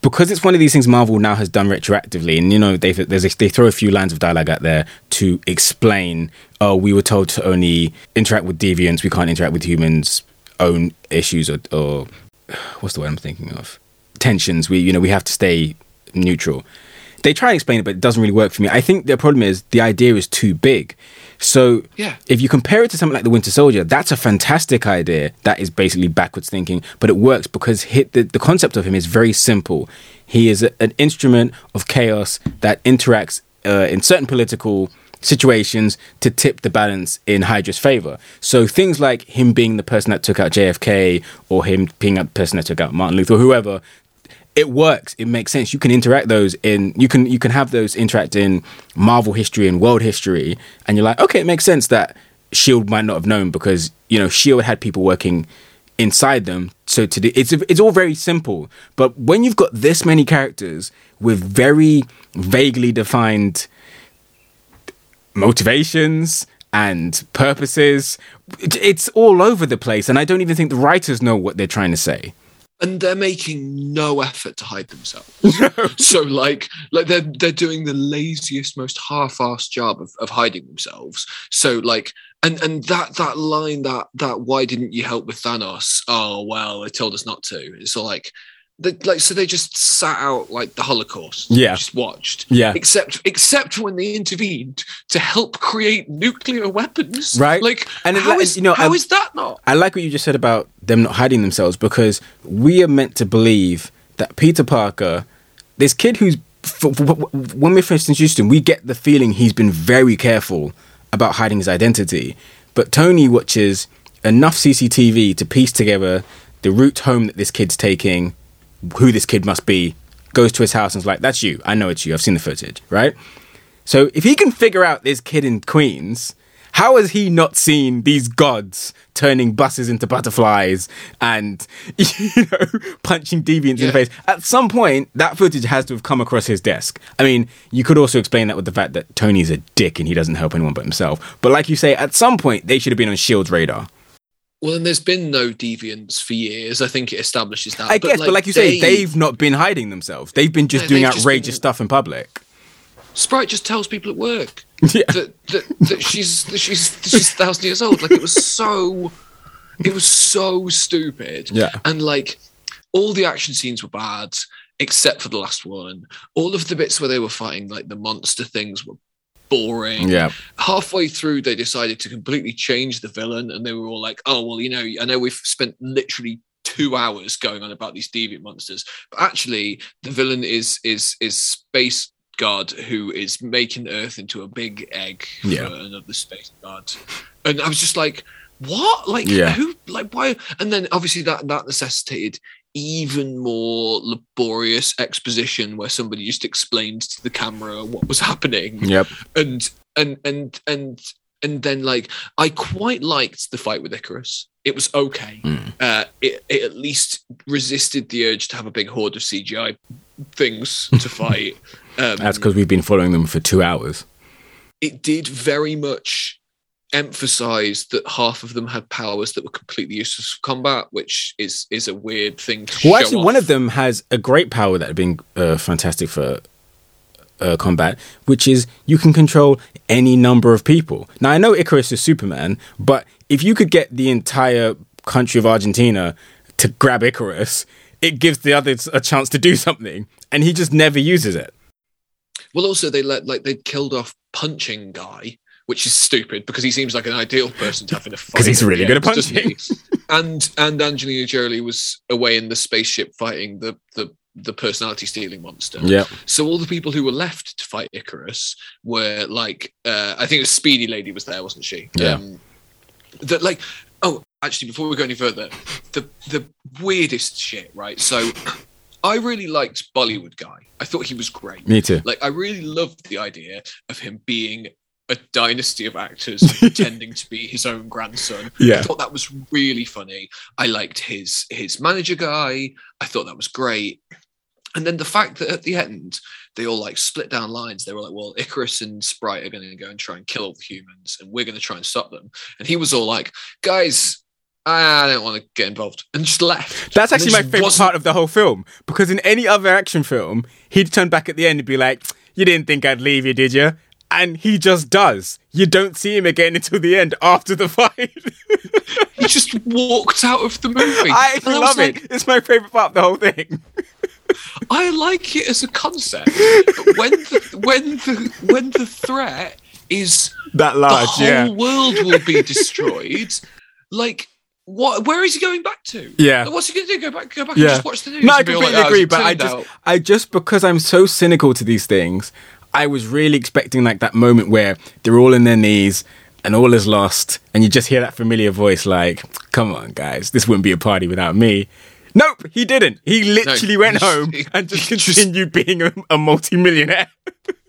because it's one of these things Marvel now has done retroactively, and you know they there's a, they throw a few lines of dialogue out there to explain. Oh, we were told to only interact with deviants. We can't interact with humans' own issues or, or what's the word I'm thinking of? Tensions. We you know we have to stay neutral. They try and explain it, but it doesn't really work for me. I think the problem is the idea is too big. So Yeah. if you compare it to something like the Winter Soldier, that's a fantastic idea. That is basically backwards thinking, but it works because hit the, the concept of him is very simple. He is a, an instrument of chaos that interacts uh, in certain political situations to tip the balance in Hydra's favor. So things like him being the person that took out JFK or him being the person that took out Martin Luther, or whoever, it works. It makes sense. You can interact those in you can you can have those interact in Marvel history and world history, and you're like, okay, it makes sense that Shield might not have known because you know Shield had people working inside them. So to it's it's all very simple. But when you've got this many characters with very vaguely defined motivations and purposes, it's all over the place, and I don't even think the writers know what they're trying to say. And they're making no effort to hide themselves. So like like they're they're doing the laziest most half-assed job of, of hiding themselves. So like and and that that line that that why didn't you help with thanos? Oh well they told us not to. It's all like they, like so they just sat out like the holocaust Yeah. just watched Yeah. except except when they intervened to help create nuclear weapons Right. like And it- how is you know, how I- is that not I like what you just said about them not hiding themselves because we are meant to believe that Peter Parker, this kid who's, f- f- f- when we're first introduced him, we get the feeling he's been very careful about hiding his identity. But Tony watches enough CCTV to piece together the route home that this kid's taking, who this kid must be, goes to his house and is like, that's you. I know it's you. I've seen the footage, right? So if he can figure out this kid in Queens, How has he not seen these gods turning buses into butterflies and you know punching deviants in the face? At some point, that footage has to have come across his desk. I mean, you could also explain that with the fact that Tony's a dick and he doesn't help anyone but himself. But like you say, at some point they should have been on Shield's radar. Well, and there's been no deviants for years. I think it establishes that. I guess, but like you say, they've not been hiding themselves. They've been just No, doing they've just outrageous been- stuff in public. Sprite just tells people at work Yeah. that, that that she's that she's that she's a thousand years old. Like it was so, it was so stupid. Yeah. and like all the action scenes were bad except for the last one. All of the bits where they were fighting like the monster things were boring. Yeah. halfway through they decided to completely change the villain and they were all like oh well you know i know we've spent literally two hours going on about these deviant monsters but actually the villain is is is space god who is making earth into a big egg for Yeah. another space god and i was just like what like Yeah. who like why and then obviously that that necessitated even more laborious exposition where somebody just explained to the camera what was happening Yep. and and and and and then like I quite liked the fight with Ikaris. It was okay. Mm. Uh, it it at least resisted the urge to have a big horde of CGI things to fight. Um, That's because we've been following them for two hours. it did very much emphasize that half of them had powers that were completely useless for combat, which is is a weird thing to Well, actually, one of them has a great power that had been uh, fantastic for uh, combat, which is you can control any number of people. Now, I know Ikaris is Superman, but if you could get the entire country of Argentina to grab Ikaris, it gives the others a chance to do something, and he just never uses it. Well, also they let like they killed off punching guy, which is stupid because he seems like an ideal person to have in a fight. Because he's really good at punching. and and Angelina Jolie was away in the spaceship fighting the the the personality stealing monster. Yeah, So all the people who were left to fight Ikaris were like, uh, I think was Speedy Lady was there, wasn't she? Yeah. Um, that like, oh, actually, before we go any further, the the weirdest shit, right? So, I really liked Bollywood guy. I thought he was great. me too. Like, I really loved the idea of him being a dynasty of actors pretending to be his own grandson. Yeah. I thought that was really funny. I liked his his manager guy. I thought that was great. And then the fact that at the end they all like split down lines. They were like, "Well, Ikaris and Sprite are going to go and try and kill all the humans, and we're going to try and stop them." And he was all like, "Guys, I don't want to get involved," and just left. That's actually my favorite wasn't- part of the whole film because in any other action film, he'd turn back at the end and be like, "You didn't think I'd leave you, did you?" And he just does. You don't see him again until the end after the fight. He just walked out of the movie. I And love like, it. It's my favorite part of the whole thing. I like it as a concept, when the when the when the threat is That large, the whole yeah. world will be destroyed, like what? Where is he going back to? Yeah. What's he going to do? Go back? Go back and Yeah. just watch the news? No, I and completely like, "Oh, agree, but I just, out- I just because I'm so cynical to these things, I was really expecting like that moment where they're all in their knees and all is lost, and you just hear that familiar voice like, "Come on, guys, this wouldn't be a party without me." Nope, he didn't. He literally went he- home he- and just he just- continued being a, a multi-millionaire.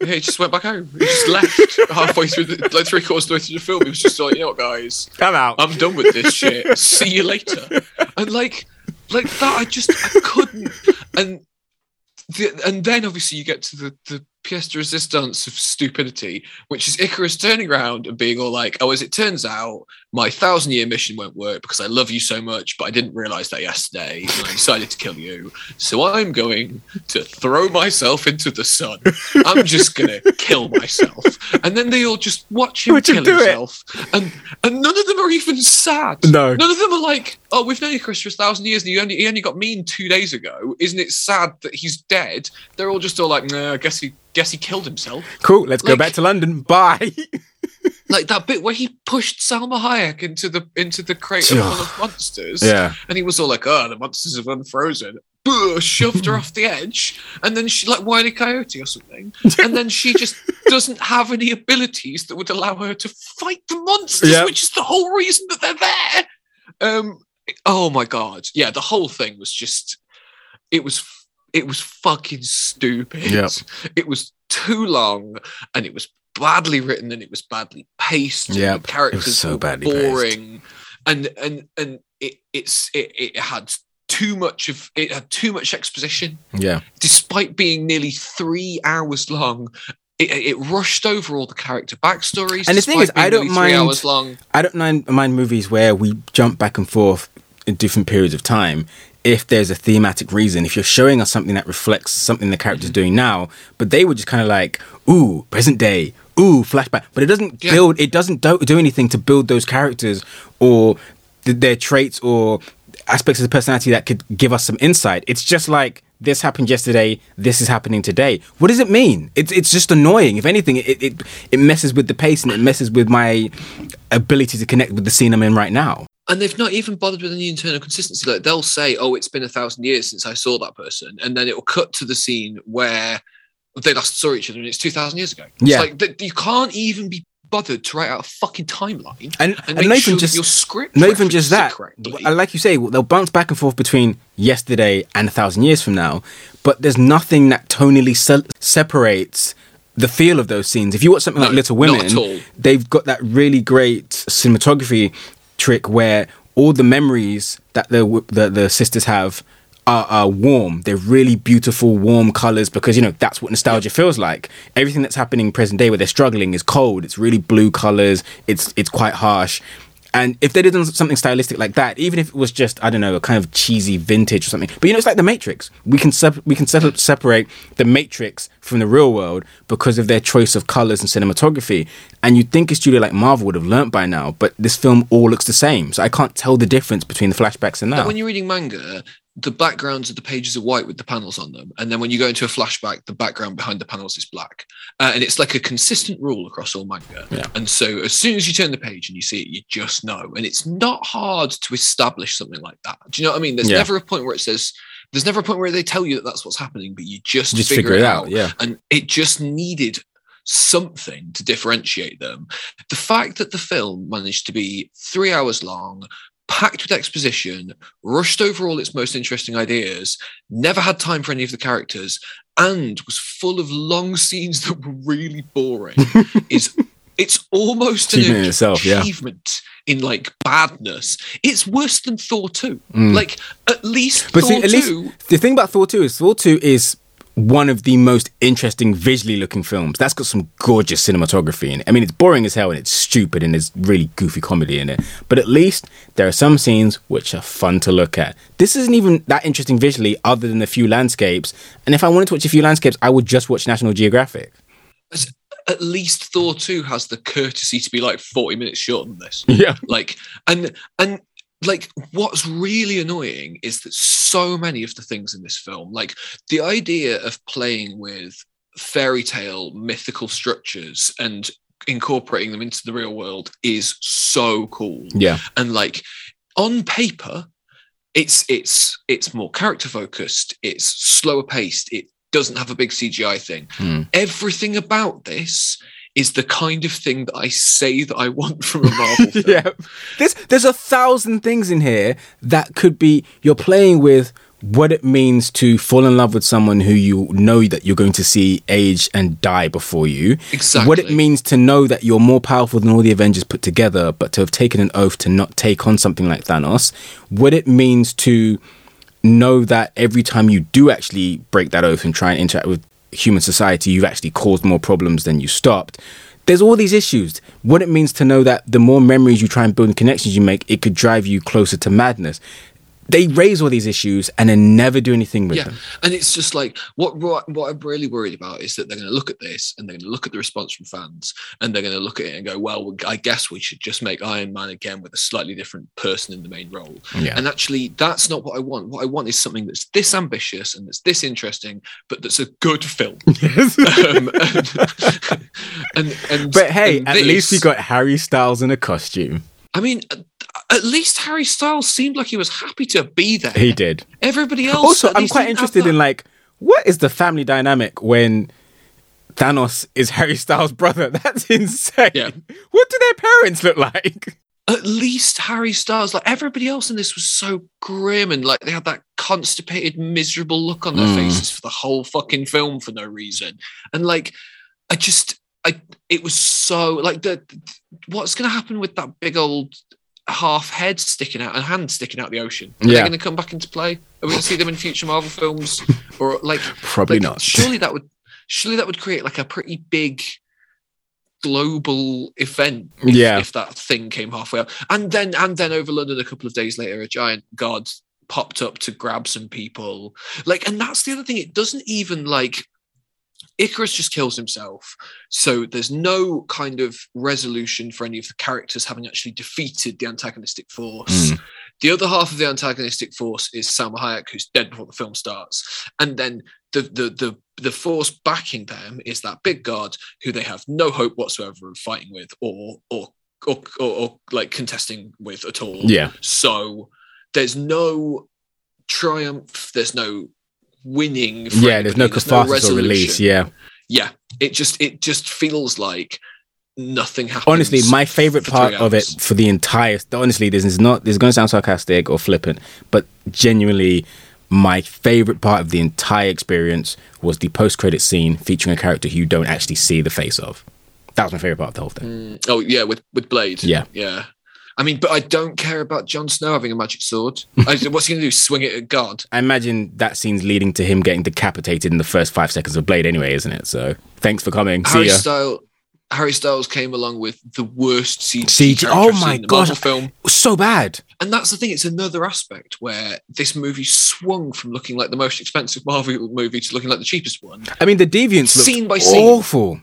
yeah, he just went back home. He just left halfway through, the, like three quarters of the way through the film. He was just like, you know what, guys, I'm out. I'm done with this shit. See you later. And like, like that, I just I couldn't. And the, and then obviously you get to the the pièce de resistance of stupidity, which is Ikaris turning around and being all like, "Oh, as it turns out, my thousand year mission won't work because I love you so much, but I didn't realize that yesterday, and I decided to kill you. So I'm going to throw myself into the sun. I'm just gonna kill myself." And then they all just watch him kill it. himself, and and none of them are even sad. No. None of them are like, oh, we've known Chris for a thousand years and he only, he only got mean two days ago. Isn't it sad that he's dead? They're all just all like, nah, I guess he guess he killed himself. Cool. Let's go back to London. Bye. Like that bit where he pushed Salma Hayek into the into the crate full of monsters. yeah. And he was all like, oh, the monsters have unfrozen. Boo, shoved her off the edge. And then she like Wiley Coyote or something. And then she just doesn't have any abilities that would allow her to fight the monsters, Yeah. which is the whole reason that they're there. Um oh my god. Yeah, the whole thing was just it was it was fucking stupid. Yep. It was too long and it was badly written and it was badly paced. and Yep, the it was characters so were badly paced. boring, and and and it it's it, it had too much of it had too much exposition, Yeah. despite being nearly three hours long. It, it rushed over all the character backstories. And the thing is, I don't mind- hours long. I don't mind, mind movies where we jump back and forth in different periods of time if there's a thematic reason. If you're showing us something that reflects something the character's Mm-hmm. doing now, but they were just kind of like, ooh, present day, ooh, flashback. But it doesn't Yeah. build, it doesn't do, do anything to build those characters or th- their traits or aspects of the personality that could give us some insight. It's just like, this happened yesterday. This is happening today. What does it mean? It's it's just annoying. If anything, it, it it messes with the pace and it messes with my ability to connect with the scene I'm in right now. And they've not even bothered with any internal consistency. Like they'll say, "Oh, it's been a thousand years since I saw that person," and then it will cut to the scene where they last saw each other, and it's two thousand years ago. Yeah. it's like that you can't even be bothered to write out a fucking timeline And, and, and not sure even that just your script. not even just that. correctly. Like you say, they'll bounce back and forth between yesterday and a thousand years from now, but there's nothing that tonally se- separates the feel of those scenes. If you watch something like Little Women, they've got that really great cinematography trick where all the memories that the the, the sisters have are, are warm. They're really beautiful, warm colors because you know that's what nostalgia feels like. Everything that's happening present day where they're struggling is cold. It's really blue colors. It's it's quite harsh. And if they did something stylistic like that, even if it was just I don't know a kind of cheesy vintage or something, but you know it's like the Matrix. We can sep- we can sep- separate the Matrix from the real world because of their choice of colors and cinematography. And you'd think a studio like Marvel would have learnt by now, but this film all looks the same. So I can't tell the difference between the flashbacks and that. When you're reading manga, the backgrounds of the pages are white with the panels on them, and then when you go into a flashback, the background behind the panels is black, uh, and it's like a consistent rule across all manga. Yeah. And so, as soon as you turn the page and you see it, you just know, and it's not hard to establish something like that. Do you know what I mean? There's Yeah. never a point where it says. There's never a point where they tell you that that's what's happening, but you just, just figure, figure it out. out. Yeah. And it just needed something to differentiate them. The fact that the film managed to be three hours long, packed with exposition, rushed over all its most interesting ideas, never had time for any of the characters, and was full of long scenes that were really boring is it's almost an Achievement in itself, yeah. in like badness. It's worse than Thor 2. Mm. Like at least But Thor see, at 2 least the thing about Thor 2 is Thor 2 is one of the most interesting visually looking films. That's got some gorgeous cinematography in it. I mean, it's boring as hell and it's stupid and there's really goofy comedy in it. But at least there are some scenes which are fun to look at. This isn't even that interesting visually, other than a few landscapes. And if I wanted to watch a few landscapes, I would just watch National Geographic. at least Thor 2 has the courtesy to be like 40 minutes shorter than this. Yeah. like and and like what's really annoying is that so many of the things in this film like the idea of playing with fairy tale mythical structures and incorporating them into the real world is so cool Yeah. and like on paper it's it's it's more character focused it's slower paced it doesn't have a big cgi thing Hmm. everything about this is the kind of thing that i say that i want from a marvel film yeah. There's there's a thousand things in here that could be you're playing with what it means to fall in love with someone who you know that you're going to see age and die before you. Exactly. What it means to know that you're more powerful than all the Avengers put together, but to have taken an oath to not take on something like Thanos. What it means to know that every time you do actually break that oath and try and interact with human society, you've actually caused more problems than you stopped. There's all these issues. What it means to know that the more memories you try and build and connections you make, it could drive you closer to madness. They raise all these issues and then never do anything with yeah them. and it's just like what, what i'm really worried about is that they're going to look at this and they're going to look at the response from fans and they're going to look at it and go well i guess we should just make iron man again with a slightly different person in the main role Yeah. and actually that's not what i want what i want is something that's this ambitious and that's this interesting but that's a good film um, and, and, and but hey, at least we got Harry Styles in a costume. I mean, at- at least Harry Styles seemed like he was happy to be there. He did. Everybody else. also, I'm quite interested in like what is the family dynamic when Thanos is Harry Styles' brother? That's insane. Yeah. What do their parents look like? At least Harry Styles, like everybody else in this, was so grim and like they had that constipated, miserable look on their Mm. faces for the whole fucking film for no reason. And like, I just, I it was so like the what's going to happen with that big old half head sticking out and hand sticking out the ocean? Are Yeah. they going to come back into play? Are we going to see them in future Marvel films or like Probably like, not. Surely that would surely that would create like a pretty big global event if, Yeah. if that thing came halfway up. And then and then over London a couple of days later, a giant god popped up to grab some people. Like, and that's the other thing. It doesn't even like Ikaris just kills himself. So there's no kind of resolution for any of the characters having actually defeated the antagonistic force. Mm. The other half of the antagonistic force is Salma Hayek, who's dead before the film starts. And then the the the the force backing them is that big guard who they have no hope whatsoever of fighting with or or or, or, or like contesting with at all. Yeah. So there's no triumph. There's no winning. Yeah, there's no catharsis or release. Yeah. yeah. It just it just feels like nothing happens. honestly, my favorite part of it for the entire honestly, this is not this is going to sound sarcastic or flippant, but genuinely, my favorite part of the entire experience was the post credit scene featuring a character who you don't actually see the face of. That was my favorite part of the whole thing. Mm, oh yeah, with with Blade. Yeah. yeah. I mean, but I don't care about Jon Snow having a magic sword. I, what's he going to do? Swing it at God? I imagine that scene's leading to him getting decapitated in the first five seconds of Blade, anyway, isn't it? So thanks for coming. See Harry ya. Styles. Harry Styles came along with the worst CG. CG oh my in the gosh. Film. So bad. And that's the thing, it's another aspect where this movie swung from looking like the most expensive Marvel movie to looking like the cheapest one. I mean, the deviants look Scene by scene. awful.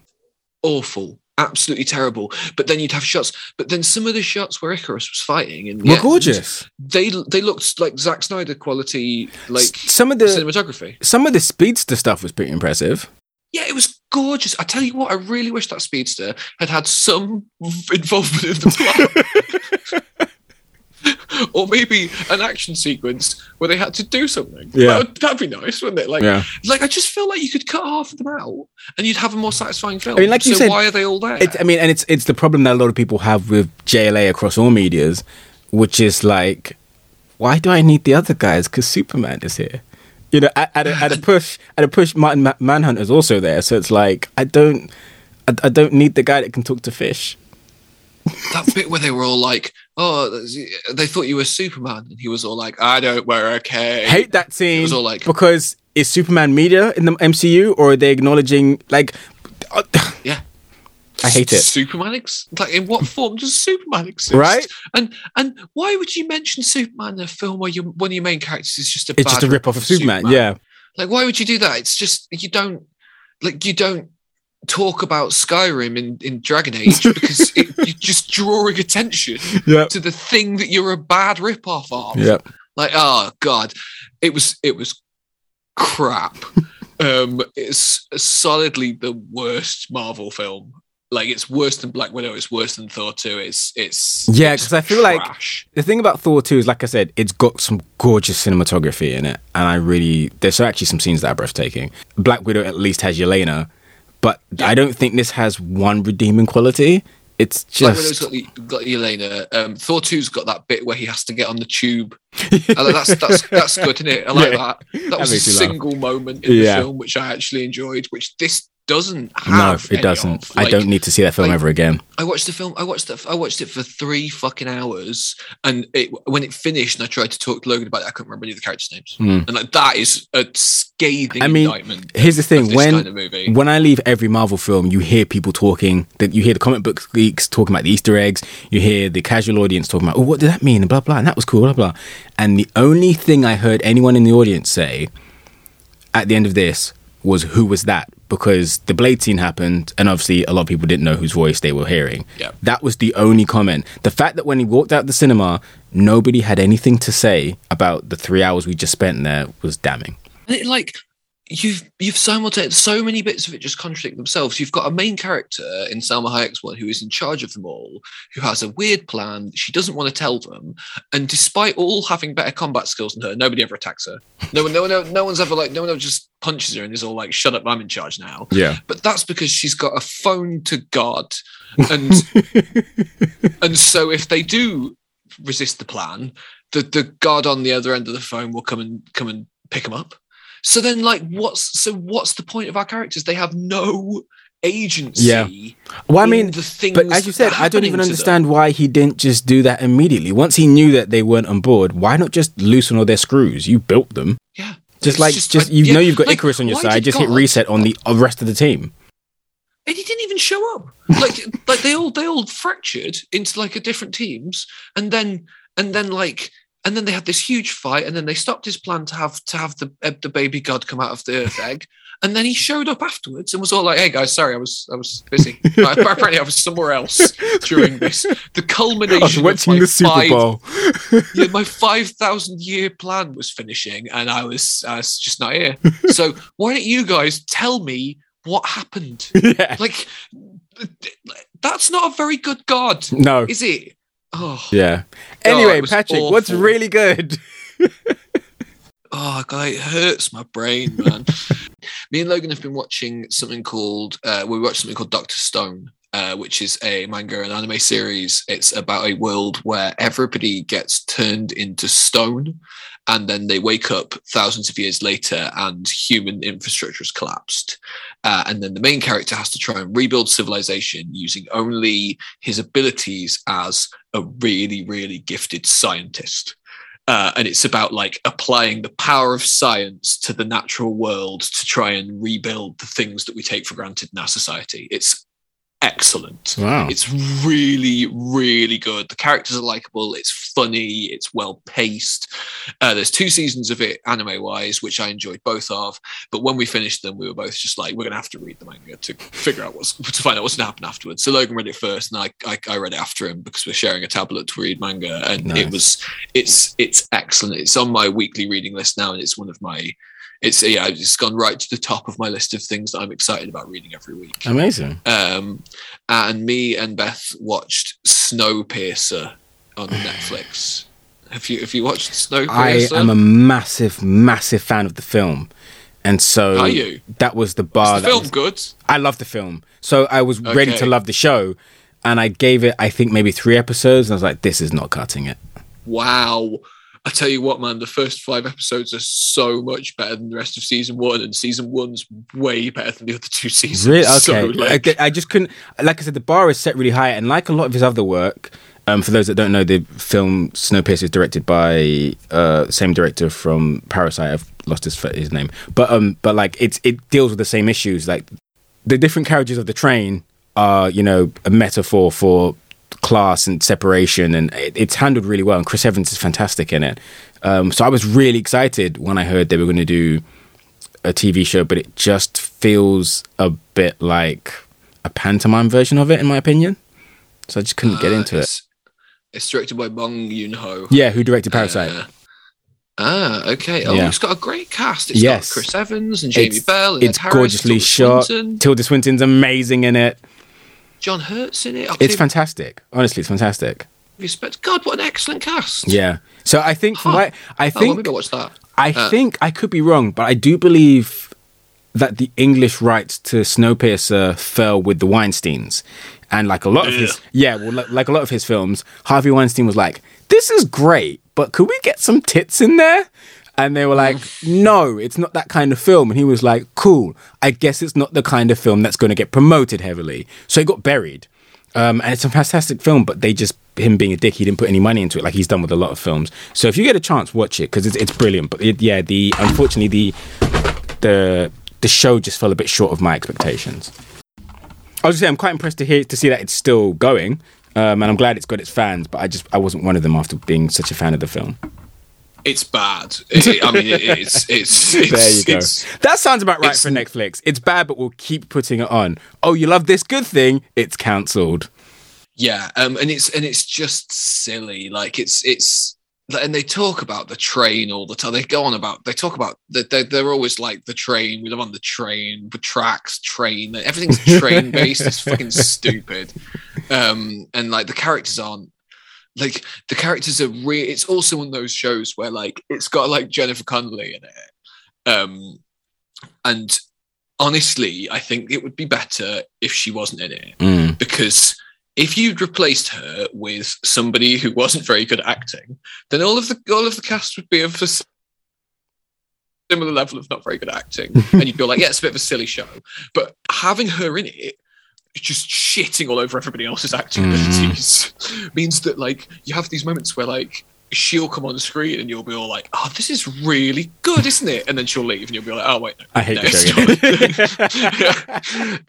Awful. Absolutely terrible. But then you'd have shots. But then some of the shots where Ikaris was fighting and Were gorgeous. They they looked like Zack Snyder quality, like some of the cinematography. some of the speedster stuff was pretty impressive. Yeah, it was gorgeous. I tell you what, I really wish that speedster had had some involvement in the plot. or maybe an action sequence where they had to do something. Yeah. That uh, would, that'd be nice, wouldn't it? Like, Yeah. like I just feel like you could cut half of them out and you'd have a more satisfying film. I mean, like you so said, why are they all there? I mean, and it's it's the problem that a lot of people have with JLA across all medias, which is like, why do I need the other guys? Because Superman is here. You know, at, at, a, at a push, at a push, Martian Ma- Manhunter's also there. So it's like, I don't, I, I don't need the guy that can talk to fish. That bit where they were all like, "Oh, they thought you were Superman," and he was all like, "I don't wear a cape." Hate that scene was all like- because is Superman media in the MCU or are they acknowledging like? uh, Yeah. I hate it. Superman ex- like in what form does Superman exist? Right? And and why would you mention Superman in a film where you one of your main characters is just a It's just a rip off of Superman. Yeah, Like why would you do that? It's just you don't like you don't talk about Skyrim in, in Dragon Age because it, you're just drawing attention yeah, to the thing that you're a bad rip off of. yeah. Like, oh god, it was it was crap. um, it's solidly the worst Marvel film. Like, it's worse than Black Widow. It's worse than Thor two. It's it's Yeah, Because I feel like- The thing about Thor 2 is, like I said, it's got some gorgeous cinematography in it. And I really, there's actually some scenes that are breathtaking. Black Widow at least has Yelena, but I don't think this has one redeeming quality. It's just. got, the- got Yelena. Um, Thor 2's got that bit where he has to get on the tube. That's that's that's good, isn't it? I like Yeah. that. That, That was a me laugh. single moment in Yeah. the film which I actually enjoyed, which this doesn't No, it doesn't. of. I don't need to see that film like- ever again. I watched the film. I watched it. I watched it for three fucking hours, and it, when it finished, and I tried to talk to Logan about it, I couldn't remember any of the characters' names. Hmm. And like that is a scathing I mean, indictment. Here's the thing when kind of when I leave every Marvel film, you hear people talking. That you hear the comic book geeks talking about the Easter eggs. You hear the casual audience talking about, "Oh, what did that mean?" and blah blah. And that was cool, blah blah. And the only thing I heard anyone in the audience say at the end of this was, "Who was that?" Because the Blade scene happened, and obviously a lot of people didn't know whose voice they were hearing. Yeah. That was the only comment. The fact that when he walked out the cinema, nobody had anything to say about the three hours we just spent there was damning. It, like you've you've simultaneously so many bits of it just contradict themselves. You've got a main character in Salma Hayek's one who is in charge of them all, who has a weird plan. She doesn't want to tell them, and despite all having better combat skills than her, nobody ever attacks her. No one, no, no, no one's ever like, no one ever just punches her and is all like, "Shut up, I'm in charge now." Yeah. But that's because she's got a phone to God, and and so if they do resist the plan, the the God on the other end of the phone will come and come and pick them up. So then, like, what's so what's the point of our characters? They have no agency. Yeah. Well, I mean, the things but as you said, I don't even to them. understand why he didn't just do that immediately. Once he knew that they weren't on board, why not just loosen all their screws? You built them. Yeah, Just like, just, like, you yeah, know, you've got like, Ikaris on your side. Just hit reset on the uh, rest of the team. and he didn't even show up. Like, like they all they all fractured into like a different teams, and then and then like and then they had this huge fight, and then they stopped his plan to have to have the uh, the baby god come out of the earth egg, and then he showed up afterwards and was all like, "Hey guys, sorry, I was I was busy. Uh, Apparently, I was somewhere else during this. The culmination I was of watching my the Super five- Bowl. yeah, my five thousand year plan was finishing, and I was I was just not here. So why don't you guys tell me what happened? yeah. Like, that's not a very good god, No. is it? Oh, Yeah. Anyway, it was Patrick, what's really good? oh God, it hurts my brain, man. Me and Logan have been watching something called uh, we watched something called Doctor Stone. Uh, which is a manga and anime series. It's about a world where everybody gets turned into stone, and then they wake up thousands of years later, and human infrastructure has collapsed. Uh, and then the main character has to try and rebuild civilization using only his abilities as a really, really gifted scientist. Uh, and it's about like applying the power of science to the natural world to try and rebuild the things that we take for granted in our society. It's excellent. Wow. It's really, really good. The characters are likable. It's funny. It's well paced. Uh, there's two seasons of it anime wise, which I enjoyed both of. But when we finished them, we were both just like, we're gonna have to read the manga to figure out what's to find out what's gonna happen afterwards. So Logan read it first, and I I, I read it after him because we're sharing a tablet to read manga, and Nice. it was it's it's excellent. It's on my weekly reading list now, and it's one of my it's yeah, it's gone right to the top of my list of things that I'm excited about reading every week. Amazing. Um, and me and Beth watched Snowpiercer on Netflix. Have you have you watched Snowpiercer? I am a massive, massive fan of the film. And so Are you? that was the bar. Is the that film was- good? I love the film. So I was ready to love the show. And I gave it, I think, maybe three episodes. And I was like, this is not cutting it. Wow. I tell you what, man, the first five episodes are so much better than the rest of season one, and season one's way better than the other two seasons. Really? So, Okay. like, I, I just couldn't, like I said, the bar is set really high. And like a lot of his other work, um, for those that don't know, the film Snowpiercer is directed by uh, the same director from Parasite. I've lost his, his name. But, um, but like, it's, it deals with the same issues. Like, the different carriages of the train are, you know, a metaphor for class and separation, and it, it's handled really well. And Chris Evans is fantastic in it. Um, so I was really excited when I heard they were going to do a TV show, but it just feels a bit like a pantomime version of it, in my opinion. So I just couldn't get uh, into it. it's, It's directed by Bong Joon Ho. Yeah, who directed Parasite? Uh, ah, okay. Oh, Yeah. it's got a great cast. It's Yes. got Chris Evans and Jamie It's- Bell. And it's Harris, gorgeously Tilda shot. Swinton, Tilda Swinton's amazing in it. John Hurt's in it. It's Octavia fantastic. Honestly, it's fantastic. Respect. God, what an excellent cast. Yeah. So I think Huh. what I Oh, well, think maybe I'll watch that. I Uh, think I could be wrong, but I do believe that the English rights to Snowpiercer fell with the Weinsteins, and like a lot of his yeah, well, like, like a lot of his films, Harvey Weinstein was like, "This is great, but could we get some tits in there?" And they were like, "No, it's not that kind of film." And he was like, "Cool, I guess it's not the kind of film that's going to get promoted heavily." So it got buried. Um, and it's a fantastic film, but they just him being a dick, he didn't put any money into it, like he's done with a lot of films. So if you get a chance, watch it because it's it's brilliant. But it, yeah, the unfortunately the the the show just fell a bit short of my expectations. I was just say I'm quite impressed to hear to see that it's still going, um, and I'm glad it's got its fans. But I just I wasn't one of them after being such a fan of the film. It's bad. It- I mean, it, it's, it's it's There you go. That sounds about right for Netflix. It's bad, but we'll keep putting it on. Oh, you love this good thing? It's cancelled. yeah, um, and it's and it's just silly. Like it's it's and they talk about the train all the time. They go on about they talk about that they're, they're always like the train. We live on the train, the tracks, train. Everything's train based. it's fucking stupid. Um, and like the characters aren't like the characters are real. It's also one of those shows where like it's got like Jennifer Connelly in it. Um, and honestly, I think it would be better if she wasn't in it Mm. because if you'd replaced her with somebody who wasn't very good at acting, then all of the all of the cast would be of the similar level of not very good acting, and you'd be like, yeah, it's a bit of a silly show. But having her in it, just shitting all over everybody else's acting abilities, means that like you have these moments where like she'll come on the screen and you'll be all like, "Oh, this is really good, isn't it?" And then she'll leave and you'll be like, "Oh wait, no, I hate no, it's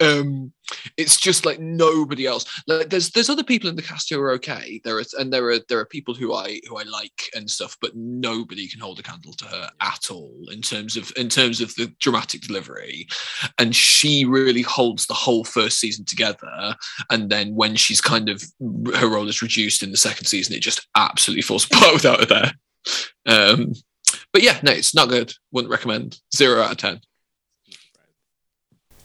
not." um, it's just like nobody else. Like, there's there's other people in the cast who are okay. There are and there are there are people who I who I like and stuff, but nobody can hold a candle to her at all in terms of in terms of the dramatic delivery. And she really holds the whole first season together. And then when she's kind of her role is reduced in the second season, it just absolutely falls apart without her there. Um, but yeah, no, it's not good. Wouldn't recommend. Zero out of ten.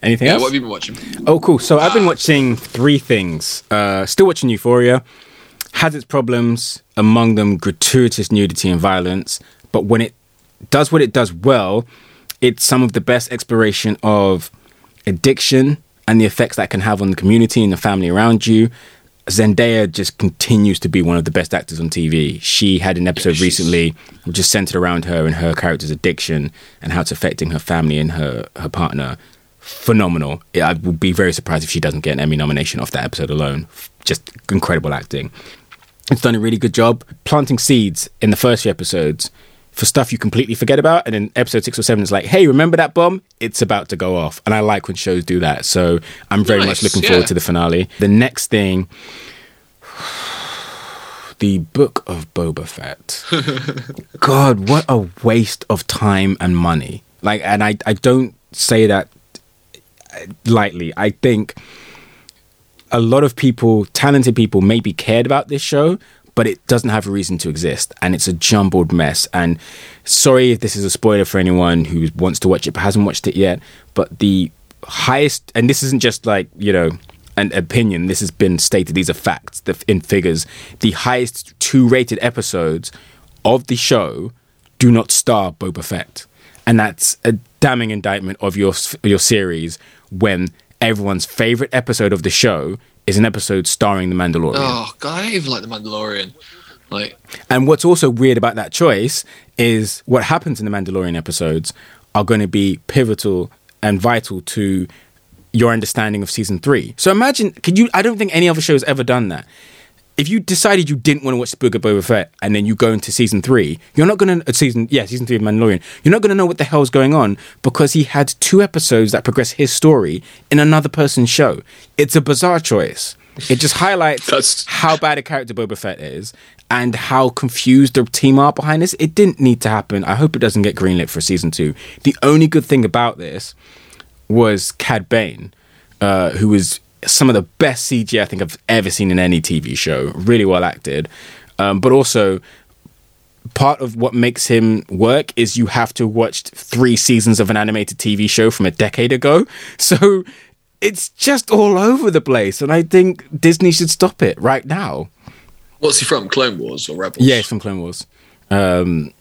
Anything Yeah, else? what have you been watching? Oh, cool. So I've been watching three things. Uh, still watching Euphoria. Has its problems, among them gratuitous nudity and violence. But when it does what it does well, it's some of the best exploration of addiction and the effects that can have on the community and the family around you. Zendaya just continues to be one of the best actors on TV. She had an episode recently just centered around her and her character's addiction and how it's affecting her family and her, her partner. Phenomenal. I would be very surprised if she doesn't get an Emmy nomination off that episode alone. Just incredible acting. It's done a really good job planting seeds in the first few episodes for stuff you completely forget about. And in episode six or seven, it's like, hey, remember that bomb? It's about to go off. And I like when shows do that. So I'm very Nice, much looking yeah. forward to the finale. The next thing, the book of Boba Fett. God, what a waste of time and money. Like, and I, I don't say that lightly. I think a lot of people, talented people, maybe cared about this show, but it doesn't have a reason to exist, and it's a jumbled mess. And sorry if this is a spoiler for anyone who wants to watch it but hasn't watched it yet. But the highest, and this isn't just like you know an opinion. This has been stated. These are facts the, in figures. The highest two rated episodes of the show do not star Boba Fett, and that's a damning indictment of your your series when everyone's favorite episode of the show is an episode starring the Mandalorian. Oh god, I don't even like the Mandalorian. Like, And what's also weird about that choice is what happens in the Mandalorian episodes are going to be pivotal and vital to your understanding of season three. So imagine, could you? I don't think any other show has ever done that. If you decided you didn't want to watch the Book of Boba Fett and then you go into season three, you're not going to season yeah season three of Mandalorian. You're not going to know what the hell's going on because he had two episodes that progress his story in another person's show. It's a bizarre choice. It just highlights That's- how bad a character Boba Fett is and how confused the team are behind this. It didn't need to happen. I hope it doesn't get greenlit for season two. The only good thing about this was Cad Bane, uh, who was some of the best CG I think I've ever seen in any TV show. Really well acted, um, but also part of what makes him work is you have to watch three seasons of an animated TV show from a decade ago. So it's just all over the place, and I think Disney should stop it right now. what's he from? Clone Wars or Rebels? Yeah, it's from Clone Wars. Um,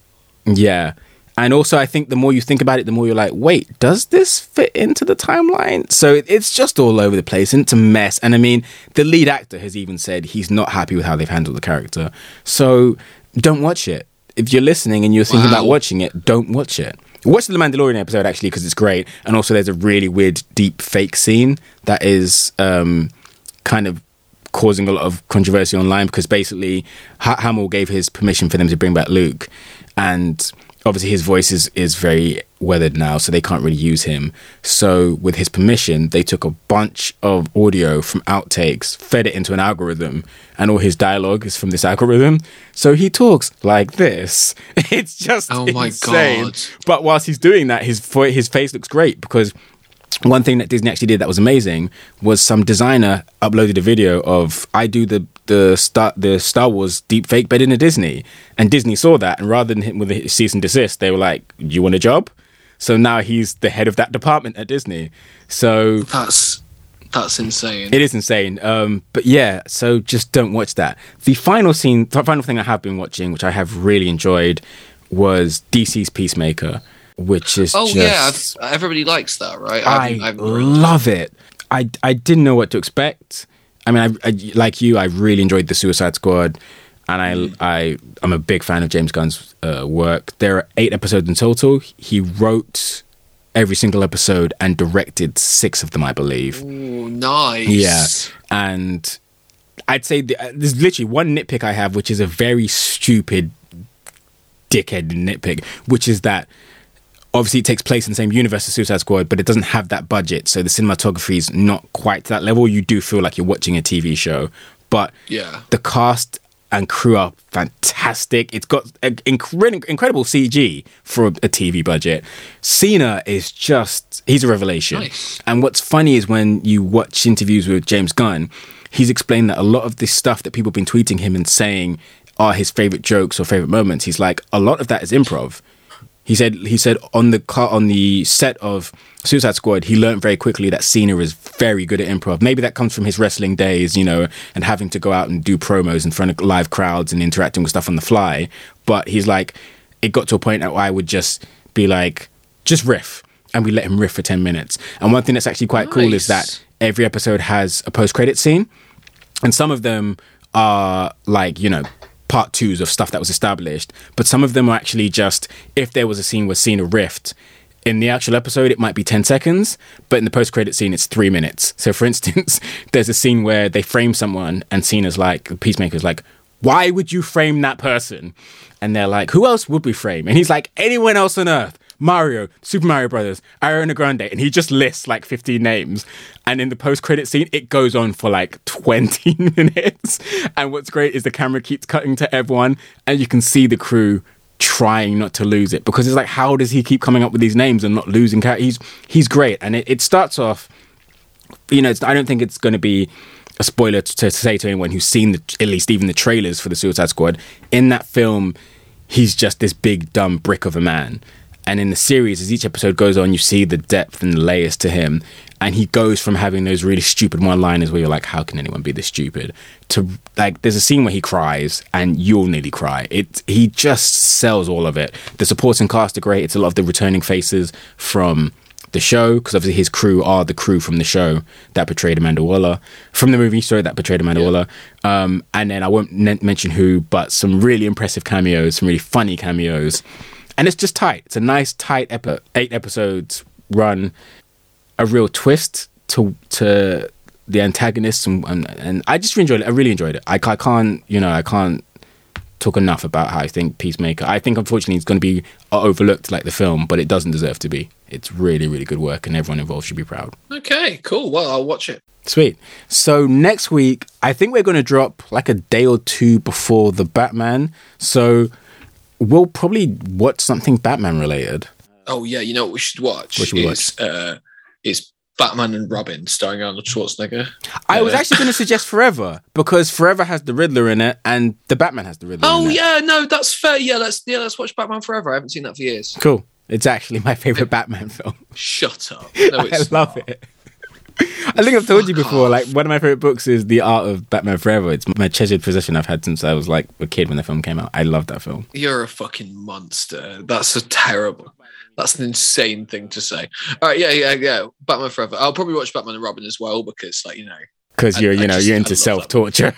yeah. And also, I think the more you think about it, the more you're like, wait, does this fit into the timeline? So it, it's just all over the place and it's a mess. And I mean, the lead actor has even said he's not happy with how they've handled the character. So don't watch it. If you're listening and you're thinking about watching it, don't watch it. Watch the Mandalorian episode actually because it's great. And also, there's a really weird, deep fake scene that is um, kind of causing a lot of controversy online because basically ha- Hamill gave his permission for them to bring back Luke, and obviously his voice is, is very weathered now, so they can't really use him. So with his permission, they took a bunch of audio from outtakes, fed it into an algorithm, and all his dialogue is from this algorithm. So he talks like this. It's just Oh my insane. God. But whilst he's doing that, his his face looks great because one thing that Disney actually did that was amazing was some designer uploaded a video of I do the the Star the Star Wars deep fake bed in a Disney, and Disney saw that, and rather than him with a cease and desist, they were like, "Do you want a job?" So now he's the head of that department at Disney. So That's that's insane. it is insane. Um, but yeah, so just don't watch that. The final scene, the final thing I have been watching, which I have really enjoyed, was DC's Peacemaker, which is oh just, yeah, I've, everybody likes that, right? I haven't- haven't love it. I I didn't know what to expect. I mean, I, I like you. I really enjoyed the Suicide Squad. and I I I'm a big fan of James Gunn's uh, work. There are eight episodes in total. He wrote every single episode and directed six of them, I believe. Ooh, nice. Yeah, and I'd say the, uh, there's literally one nitpick I have, which is a very stupid, dickhead nitpick, which is that obviously it takes place in the same universe as Suicide Squad, but it doesn't have that budget, so the cinematography is not quite to that level. You do feel like you're watching a TV show, but Yeah. the cast and crew are fantastic. It's got an incredible, incredible CG for a TV budget. Cena is just, he's a revelation. Nice. And what's funny is when you watch interviews with James Gunn, he's explained that a lot of this stuff that people have been tweeting him and saying are his favorite jokes or favorite moments, he's like, a lot of that is improv. He said he said on the car on the set of Suicide Squad, he learned very quickly that Cena is very good at improv. Maybe that comes from his wrestling days, you know, and having to go out and do promos in front of live crowds and interacting with stuff on the fly. But he's like, it got to a point that I would just be like, just riff, and we let him riff for ten minutes. And one thing that's actually quite cool is that every episode has a post credit scene and some of them are like you know part twos of stuff that was established but some of them are actually just if there was a scene where a rift, in the actual episode it might be 10 seconds but in the post-credit scene it's three minutes. So for instance there's a scene where they frame someone and Cena's like the peacemaker's like why would you frame that person? And they're like who else would we frame? And he's like anyone else on earth Mario, Super Mario Brothers, Ariana Grande, and he just lists like 15 names. And in the post credit scene, it goes on for like 20 minutes. And what's great is the camera keeps cutting to everyone, and you can see the crew trying not to lose it because it's like, how does he keep coming up with these names and not losing? He's he's great, and it, it starts off. You know, I don't think it's going to be a spoiler to, to say to anyone who's seen the, at least even the trailers for the Suicide Squad. In that film, he's just this big dumb brick of a man. And in the series, as each episode goes on, you see the depth and the layers to him. And he goes from having those really stupid one liners where you're like, how can anyone be this stupid? To like, there's a scene where he cries and you'll nearly cry. It He just sells all of it. The supporting cast are great. It's a lot of the returning faces from the show because obviously his crew are the crew from the show that portrayed Amanda Waller from the movie sorry that portrayed Amanda Waller um, and then I won't ne- mention who but some really impressive cameos some really funny cameos and it's just tight it's a nice tight epi- eight episodes run a real twist to to the antagonists and, and, and I just really enjoyed it I really enjoyed it I, I can't you know I can't talk enough about how I think Peacemaker. I think unfortunately it's going to be overlooked like the film, but it doesn't deserve to be. It's really, really good work, and everyone involved should be proud. Okay, cool. Well, I'll watch it. Sweet. So next week, I think we're going to drop like a day or two before the Batman. So we'll probably watch something Batman related. Oh yeah, you know what we should watch? What should we is, Uh, is Batman and Robin starring Arnold Schwarzenegger. I was actually going to suggest Forever because Forever has the Riddler in it, and the Batman has the Riddler. Oh in it. yeah, no, that's fair. Yeah, let's yeah, let's watch Batman Forever. I haven't seen that for years. cool. It's actually my favorite Batman film. Shut up. No, I love not. it. I think I've told you before. Like one of my favorite books is The Art of Batman Forever. It's my treasured possession I've had since I was like a kid when the film came out. I love that film You're a fucking monster. That's a terrible. That's an insane thing to say. All right, yeah, yeah, yeah. Batman Forever. I'll probably watch Batman and Robin as well because, like, you know. because you're I you know just- you're into self torture.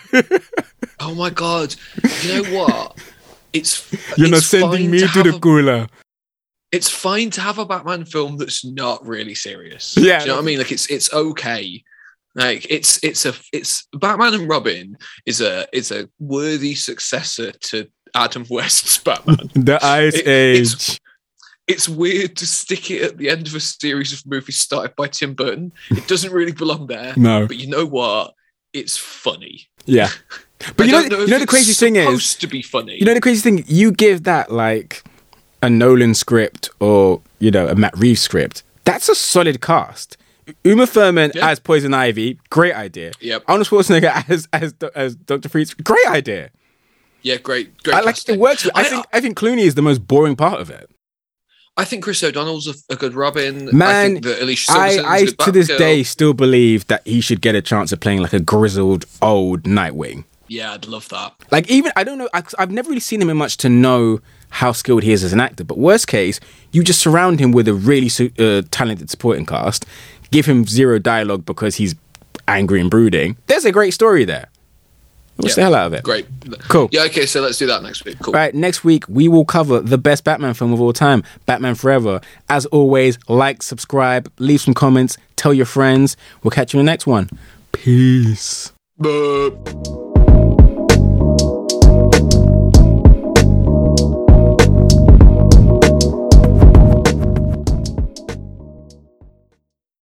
Oh my god. You know what? It's you're not sending me to, the a- cooler. It's fine to have a Batman film that's not really serious. Yeah. Do you know what I mean? Like it's it's okay. Like it's it's a it's Batman and Robin is a is a worthy successor to Adam West's Batman. The Ice It- Age. it's- It's weird to stick it at the end of a series of movies started by Tim Burton. It doesn't really belong there. No. But you know what? It's funny. Yeah. But you know, don't you know the crazy thing is, supposed to be funny. you know the crazy thing. You give that like a Nolan script or you know a Matt Reeves script. That's a solid cast. Uma Thurman Yeah. as Poison Ivy, great idea. Yep. Arnold Schwarzenegger as as as Doctor Freeze, great idea. yeah, great, great. I like casting. it works. I, I- think I think Clooney is the most boring part of it. I think Chris O'Donnell's a, a good Robin. I Man, think that Alicia I, good to this Batgirl. day still believe that he should get a chance of playing like a grizzled old Nightwing. Yeah, I'd love that. Like even I don't know. I, I've never really seen him in much to know how skilled he is as an actor. But worst case, you just surround him with a really uh, talented supporting cast, give him zero dialogue because he's angry and brooding. There's a great story there. Watch the hell out of it. Great. Cool. Yeah. Okay. So let's do that next week. Cool. Right, next week we will cover the best Batman film of all time, Batman Forever. As always, like, subscribe, leave some comments, tell your friends. We'll catch you in the next one. Peace.